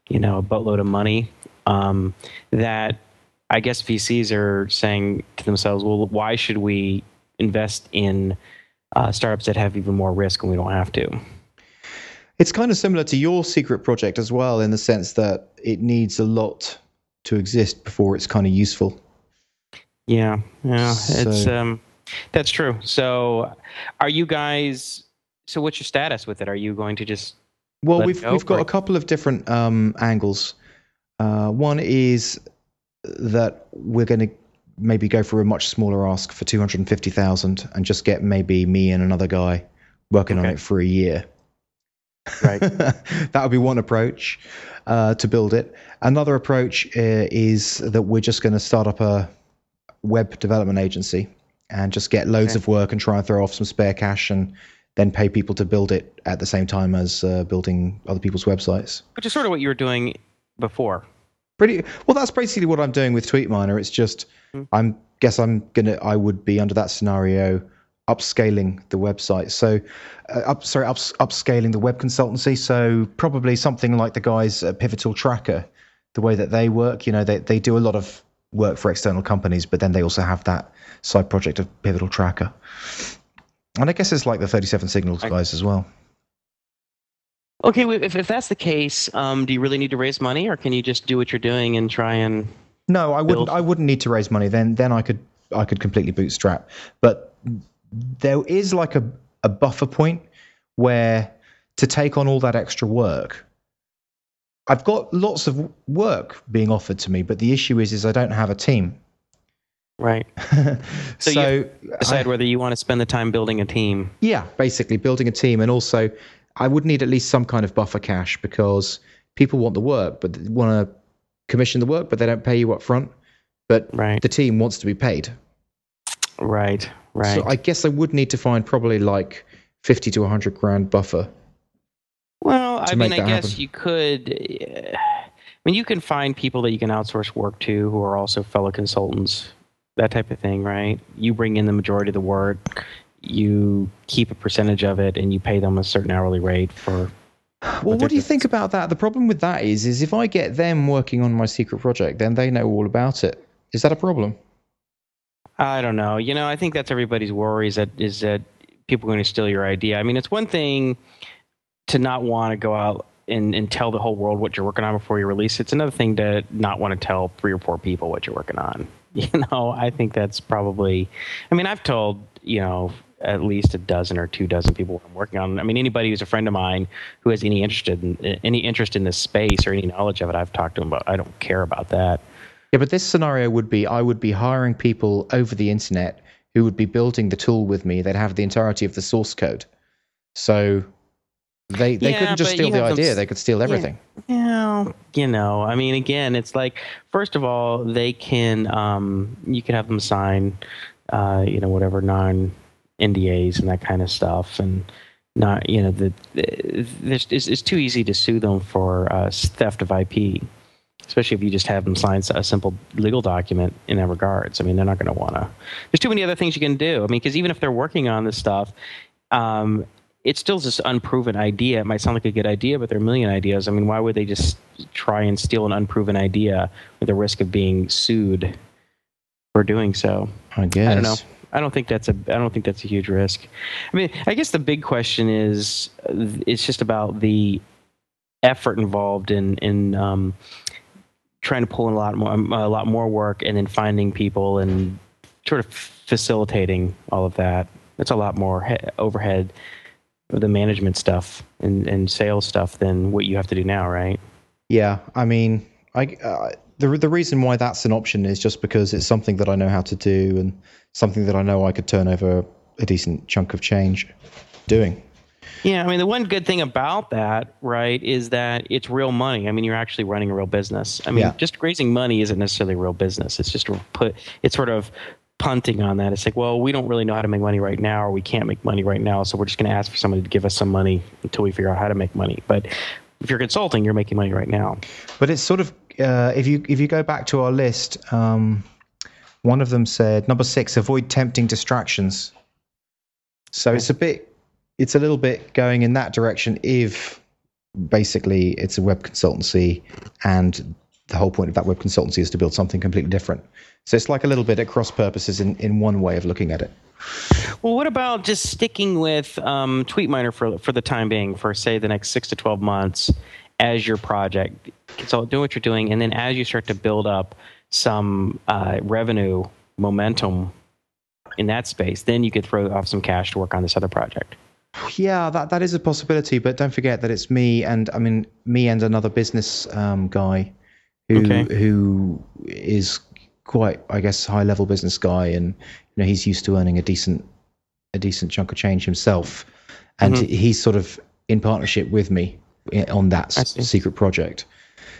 you know, a boatload of money. Um, that I guess VCs are saying to themselves, well, why should we invest in uh, startups that have even more risk and we don't have to. It's kind of similar to your secret project as well, in the sense that it needs a lot to exist before it's kind of useful. Yeah, yeah, so, it's um, that's true. So, are you guys? So, what's your status with it? Are you going to just? Well, we've we've got a couple of different um, angles. Uh, one is that we're going to maybe go for a much smaller ask for 250,000 and just get maybe me and another guy working okay. on it for a year. Right. [laughs] that would be one approach uh, to build it. Another approach uh, is that we're just going to start up a web development agency and just get loads okay. of work and try and throw off some spare cash and then pay people to build it at the same time as uh, building other people's websites. Which is sort of what you were doing before. Pretty well. That's basically what I'm doing with TweetMiner. It's just mm. I'm guess I'm gonna I would be under that scenario upscaling the website. So, uh, up sorry, up, upscaling the web consultancy. So probably something like the guys at Pivotal Tracker, the way that they work. You know, they they do a lot of work for external companies, but then they also have that side project of Pivotal Tracker. And I guess it's like the 37signals guys as well. Okay, if, if that's the case, um, do you really need to raise money, or can you just do what you're doing and try and? No, I wouldn't. I wouldn't need to raise money. Then, then I could, I could completely bootstrap. But there is like a, a buffer point where to take on all that extra work, I've got lots of work being offered to me, but the issue is, is I don't have a team. Right. so, [laughs] so you decide I, whether you want to spend the time building a team. Yeah, basically building a team, and also I would need at least some kind of buffer cash because people want the work, but they want to commission the work, but they don't pay you up front. But right. the team wants to be paid. Right. Right. So I guess I would need to find probably like fifty to hundred grand buffer. Well, I mean, I guess happen. you could. I mean, you can find people that you can outsource work to who are also fellow consultants that type of thing, right? You bring in the majority of the work, you keep a percentage of it, and you pay them a certain hourly rate for. Well, what do you think about that? The problem with that is, is if I get them working on my secret project, then they know all about it. Is that a problem? I don't know. You know, I think that's everybody's worries. That is that people are going to steal your idea. I mean, it's one thing to not want to go out and, and tell the whole world what you're working on before you release. It's another thing to not want to tell three or four people what you're working on. [laughs] You know, I think that's probably. I mean, I've told you know at least a dozen or two dozen people I'm working on. I mean, anybody who's a friend of mine who has any interest in any interest in this space or any knowledge of it, I've talked to them about. I don't care about that. Yeah, but this scenario would be I would be hiring people over the internet who would be building the tool with me. They'd have the entirety of the source code. So they they yeah, couldn't just steal the idea; they could steal everything. Yeah, you know, I mean, again, it's like first of all, they can um, you can have them sign, uh, you know, whatever non NDAs and that kind of stuff, and not you know the, the it's, it's too easy to sue them for uh, theft of IP, especially if you just have them sign a simple legal document in that regards. I mean, they're not going to want to. There's too many other things you can do. I mean, because even if they're working on this stuff. Um, it's still this unproven idea. It might sound like a good idea, but there are a million ideas. I mean, why would they just try and steal an unproven idea with the risk of being sued for doing so? I guess. I don't know. I don't think that's a. I don't think that's a huge risk. I mean, I guess the big question is, it's just about the effort involved in in um, trying to pull in a lot more a lot more work and then finding people and sort of facilitating all of that. It's a lot more he- overhead the management stuff and, and sales stuff than what you have to do now, right? Yeah, I mean, I uh, the the reason why that's an option is just because it's something that I know how to do and something that I know I could turn over a decent chunk of change doing. Yeah, I mean the one good thing about that, right, is that it's real money. I mean, you're actually running a real business. I mean, yeah. just raising money isn't necessarily real business. It's just put it's sort of punting on that. It's like, well, we don't really know how to make money right now, or we can't make money right now, so we're just going to ask for somebody to give us some money until we figure out how to make money. But if you're consulting, you're making money right now. But it's sort of uh, if you if you go back to our list, um, one of them said number six: avoid tempting distractions. So it's a bit, it's a little bit going in that direction. If basically it's a web consultancy and the whole point of that web consultancy is to build something completely different. So it's like a little bit at cross purposes in, in one way of looking at it. Well, what about just sticking with um, TweetMiner for for the time being, for say the next six to twelve months, as your project? So doing what you're doing, and then as you start to build up some uh, revenue momentum in that space, then you could throw off some cash to work on this other project. Yeah, that that is a possibility, but don't forget that it's me and I mean me and another business um, guy who okay. who is quite, I guess, high level business guy, and you know he's used to earning a decent a decent chunk of change himself, and mm-hmm. he's sort of in partnership with me Eh, on that secret project.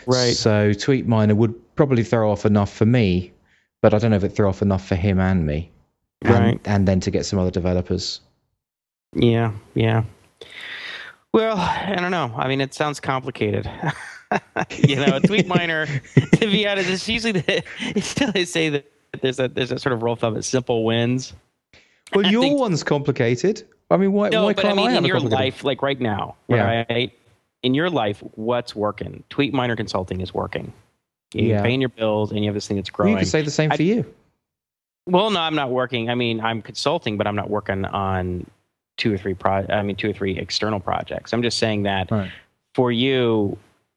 Right. So TweetMiner would probably throw off enough for me, but I don't know if it throw off enough for him and me. And, right. And then to get some other developers. Yeah. Yeah. Well, I don't know. I mean, it sounds complicated. [laughs] you know, TweetMiner, [laughs] to be honest, it's usually the, it's still they say that there's a there's a sort of rule of thumb that simple wins. Well, your think, one's complicated. I mean, why, no, why but can't I mean, I in your life, like right now, yeah. right? In your life, what's working? TweetMiner Consulting is working. You're Yeah. paying your bills, and you have this thing that's growing. you could say the same I- for you. Well, no, I'm not working. I mean, I'm consulting, but I'm not working on two or three pro. I mean, two or three external projects. I'm just saying that Right. for you,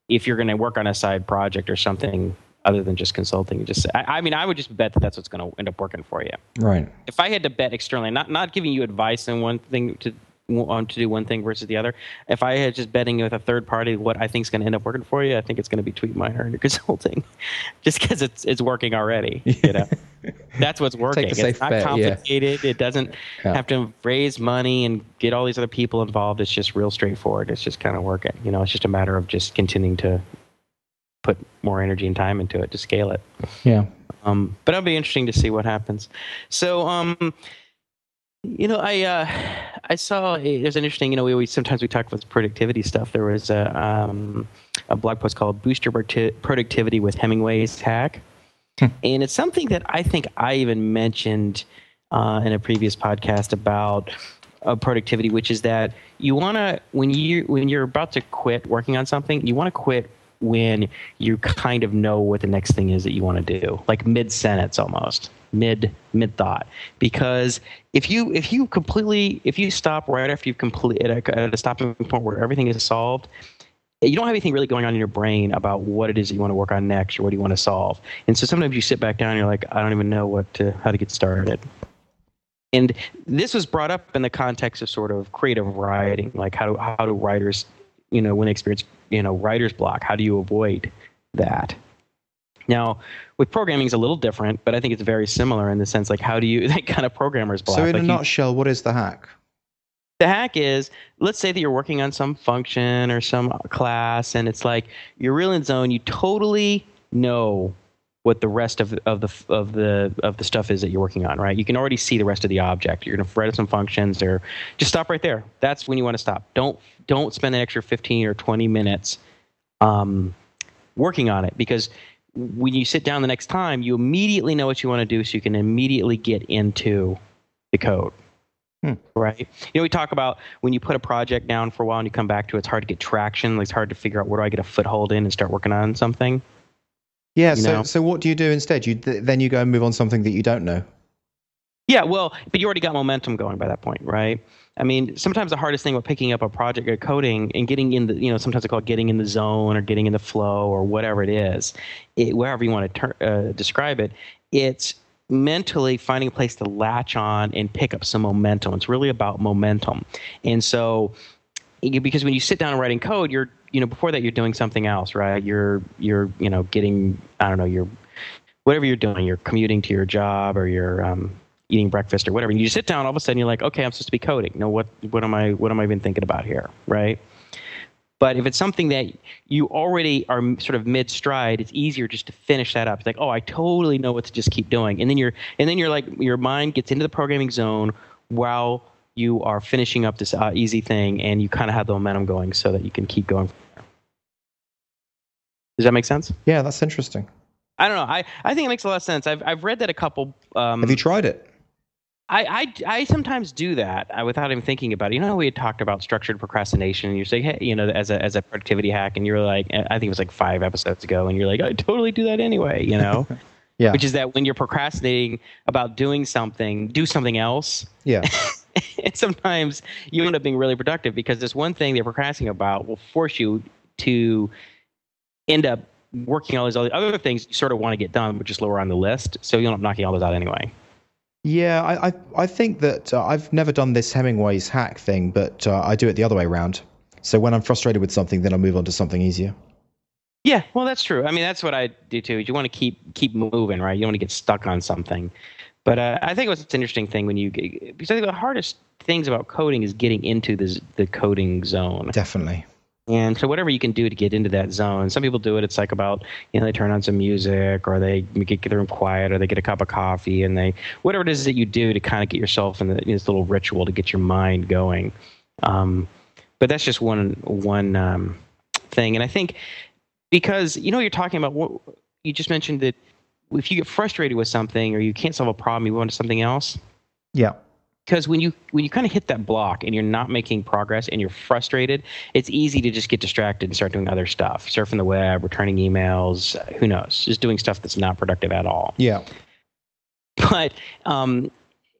if you're going to work on a side project or something other than just consulting, just I, I mean, I would just bet that that's what's going to end up working for you. Right. If I had to bet externally, not not giving you advice on one thing to on to do one thing versus the other. If I had just betting with a third party what I think is going to end up working for you, I think it's going to be TweetMiner and [laughs] consulting, just because it's it's working already. You know, that's what's [laughs] working. It's not bet, yeah. complicated. It doesn't Yeah. have to raise money and get all these other people involved. It's just real straightforward. It's just kind of working. You know, it's just a matter of just continuing to put more energy and time into it to scale it. Yeah. Um, but it'll be interesting to see what happens. So, um, you know, I uh, I saw a, there's an interesting. You know, we always sometimes we talk about productivity stuff. There was a um, a blog post called "Boost Your Productivity with Hemingway's Hack," Hmm. and it's something that I think I even mentioned uh, in a previous podcast about uh, productivity, which is that you want to when you when you're about to quit working on something, you want to quit when you kind of know what the next thing is that you want to do, like mid sentence almost, mid mid thought. Because if you if you completely if you stop right after you've completed at a, at a stopping point where everything is solved, you don't have anything really going on in your brain about what it is that you want to work on next or what do you want to solve. And so sometimes you sit back down and you're like, I don't even know what to how to get started. And this was brought up in the context of sort of creative writing, like how do how do writers, you know, when they experience you know writer's block, how do you avoid that? Now, with programming is a little different, but I think it's very similar in the sense like how do you [laughs] that kind of programmer's block? So in like a you- nutshell, what is the hack? the hack is let's say that you're working on some function or some class and it's like you're real in zone you totally know what the rest of, of the of the of the stuff is that you're working on right you can already see the rest of the object you're going to write some functions or just stop right there that's when you want to stop don't don't spend an extra 15 or 20 minutes um, working on it because when you sit down the next time you immediately know what you want to do so you can immediately get into the code hmm. right? You know, we talk about when you put a project down for a while and you come back to it, it's hard to get traction. It's hard to figure out where do I get a foothold in and start working on something. Yeah. You So know? so what do you do instead? You th- then you go and move on something that you don't know. Yeah, well, but you already got momentum going by that point, right? I mean, sometimes the hardest thing with picking up a project or coding and getting in the, you know, sometimes they call it getting in the zone or getting in the flow or whatever it is, it, wherever you want to ter- uh, describe it, it's mentally finding a place to latch on and pick up some momentum. It's really about momentum. And so, because when you sit down and writing code, you're, you know, before that you're doing something else, right? You're, you're, you know, getting, I don't know, you're, whatever you're doing, you're commuting to your job or you're, um, eating breakfast or whatever. And you sit down, all of a sudden you're like, okay, I'm supposed to be coding. No, what what am I what am I even thinking about here, right? But if it's something that you already are sort of mid stride, it's easier just to finish that up. It's like, oh, I totally know what to just keep doing, and then you're and then you're like your mind gets into the programming zone while you are finishing up this uh, easy thing, and you kind of have the momentum going so that you can keep going. Does that make sense? Yeah, that's interesting. I don't know. I, I think it makes a lot of sense. I've I've read that a couple. Um, Have you tried it? I, I, I sometimes do that uh, without even thinking about it. You know, we had talked about structured procrastination, and you're saying, hey, you know, as a as a productivity hack, and you're like, I think it was like five episodes ago, and you're like, I totally do that anyway, you know, [laughs] Yeah. which is that when you're procrastinating about doing something, do something else, Yeah. [laughs] and sometimes you end up being really productive because this one thing they're procrastinating about will force you to end up working all these other other things you sort of want to get done, but just lower on the list, so you end up knocking all those out anyway. Yeah, I, I, I think that uh, I've never done this Hemingway's hack thing, but uh, I do it the other way around. So when I'm frustrated with something, then I move on to something easier. Yeah, well, that's true. I mean, that's what I do too. You want to keep keep moving, right? You don't want to get stuck on something. But uh, I think it was an interesting thing when you because I think the hardest things about coding is getting into the the coding zone. Definitely. And so whatever you can do to get into that zone. Some people do it. It's like about you know they turn on some music or they get the room quiet or they get a cup of coffee and they whatever it is that you do to kind of get yourself in, the, in this little ritual to get your mind going. Um, but that's just one one um, thing. And I think because you know you're talking about what you just mentioned that if you get frustrated with something or you can't solve a problem, you move on to something else. Yeah. Because when you when you kind of hit that block and you're not making progress and you're frustrated, it's easy to just get distracted and start doing other stuff, surfing the web, returning emails, who knows, just doing stuff that's not productive at all. Yeah. But um,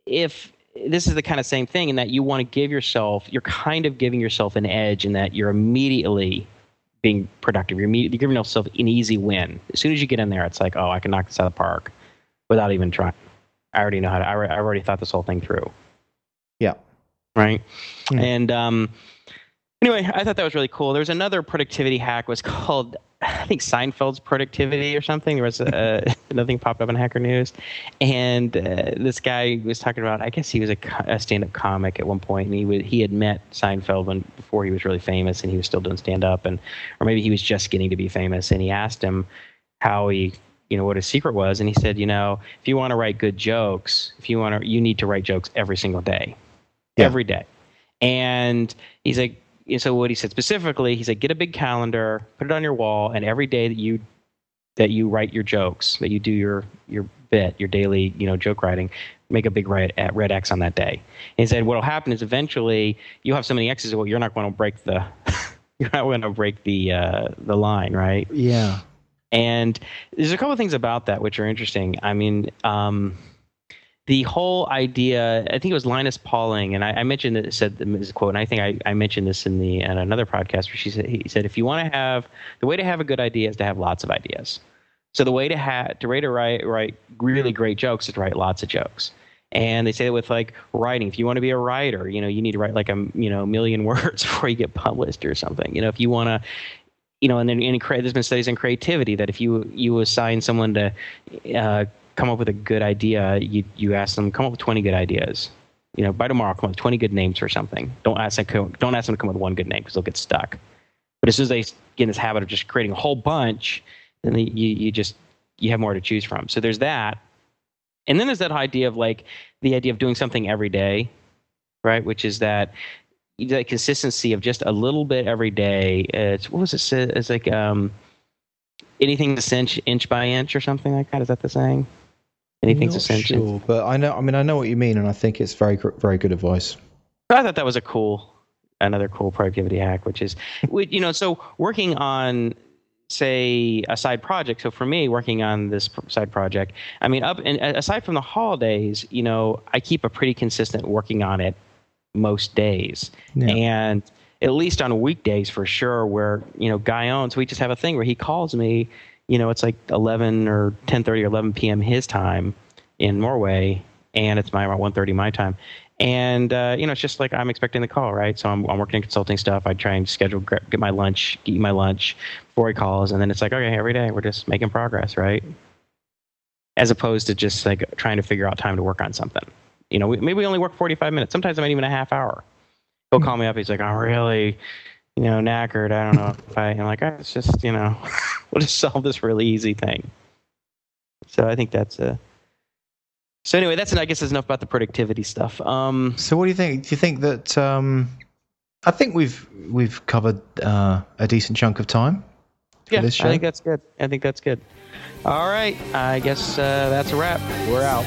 if this is the kind of same thing in that you want to give yourself, you're kind of giving yourself an edge in that you're immediately being productive. You're, you're giving yourself an easy win. As soon as you get in there, it's like, oh, I can knock this out of the park without even trying. I already know how to. I, I already thought this whole thing through. Yeah. Right. Mm. And um, anyway, I thought that was really cool. There was another productivity hack. Was [laughs] called I think Seinfeld's productivity or something. There was a, [laughs] nothing popped up in Hacker News, and uh, this guy was talking about. I guess he was a, a, stand-up comic at one point, and he was, he had met Seinfeld when before he was really famous, and he was still doing stand-up, and or maybe he was just getting to be famous. And he asked him how he you know what his secret was and he said you know if you want to write good jokes if you want to you need to write jokes every single day yeah. every day and he's like so what he said specifically he said get a big calendar put it on your wall and every day that you that you write your jokes that you do your your bit your daily you know joke writing make a big red, red x on that day and he said what'll happen is eventually you have so many x's well you're not going to break the [laughs] you're not going to break the uh, the line right yeah and there's a couple of things about that which are interesting. I mean, um, the whole idea, I think it was Linus Pauling, and I, I mentioned it, said this quote, and I think I, I mentioned this in the in another podcast where she said he said if you want to have the way to have a good idea is to have lots of ideas. So the way to to write write write really great jokes is to write lots of jokes. And they say that with like writing, if you want to be a writer, you know, you need to write like a you know million [laughs] words before you get published or something. You know, if you want to you know, and then in, there's been studies in creativity that if you you assign someone to uh, come up with a good idea, you you ask them come up with 20 good ideas. You know, by tomorrow, come up with 20 good names for something. Don't ask them don't ask them to come up with one good name because they'll get stuck. But as soon as they get in this habit of just creating a whole bunch, then they, you you just you have more to choose from. So there's that, and then there's that idea of like the idea of doing something every day, right? Which is that that consistency of just a little bit every day. It's what was it? It's like um, anything inch inch by inch or something like that. Is that the saying? Anything's essential. Sure, but I know. I mean, I know what you mean, and I think it's very, very good advice. I thought that was a cool, another cool productivity hack, which is, you know, so working on say a side project so for me working on this side project i mean up and aside from the holidays you know i keep a pretty consistent working on it most days. Yeah. And at least on weekdays for sure, where, you know, Guy owns, we just have a thing where he calls me, you know, it's like 11 or 10.30 or 11 p.m. his time in Norway, and it's my around 1.30 my time. And, uh, you know, it's just like I'm expecting the call, right? So I'm, I'm working in consulting stuff. I try and schedule, get my lunch, eat my lunch before he calls. And then it's like, okay, every day we're just making progress, right? As opposed to just like trying to figure out time to work on something. You know, we, maybe we only work 45 minutes. Sometimes I'm even a half hour. He'll call me up. He's like, I'm really, you know, knackered. I don't know [laughs] if I, I'm like, oh, it's just, you know, [laughs] we'll just solve this really easy thing. So I think that's a, so anyway, that's, I guess that's enough about the productivity stuff. Um, so what do you think? Do you think that, um, I think we've, we've covered, uh, a decent chunk of time. Yeah, I think that's good. I think that's good. All right. I guess, uh, that's a wrap. We're out.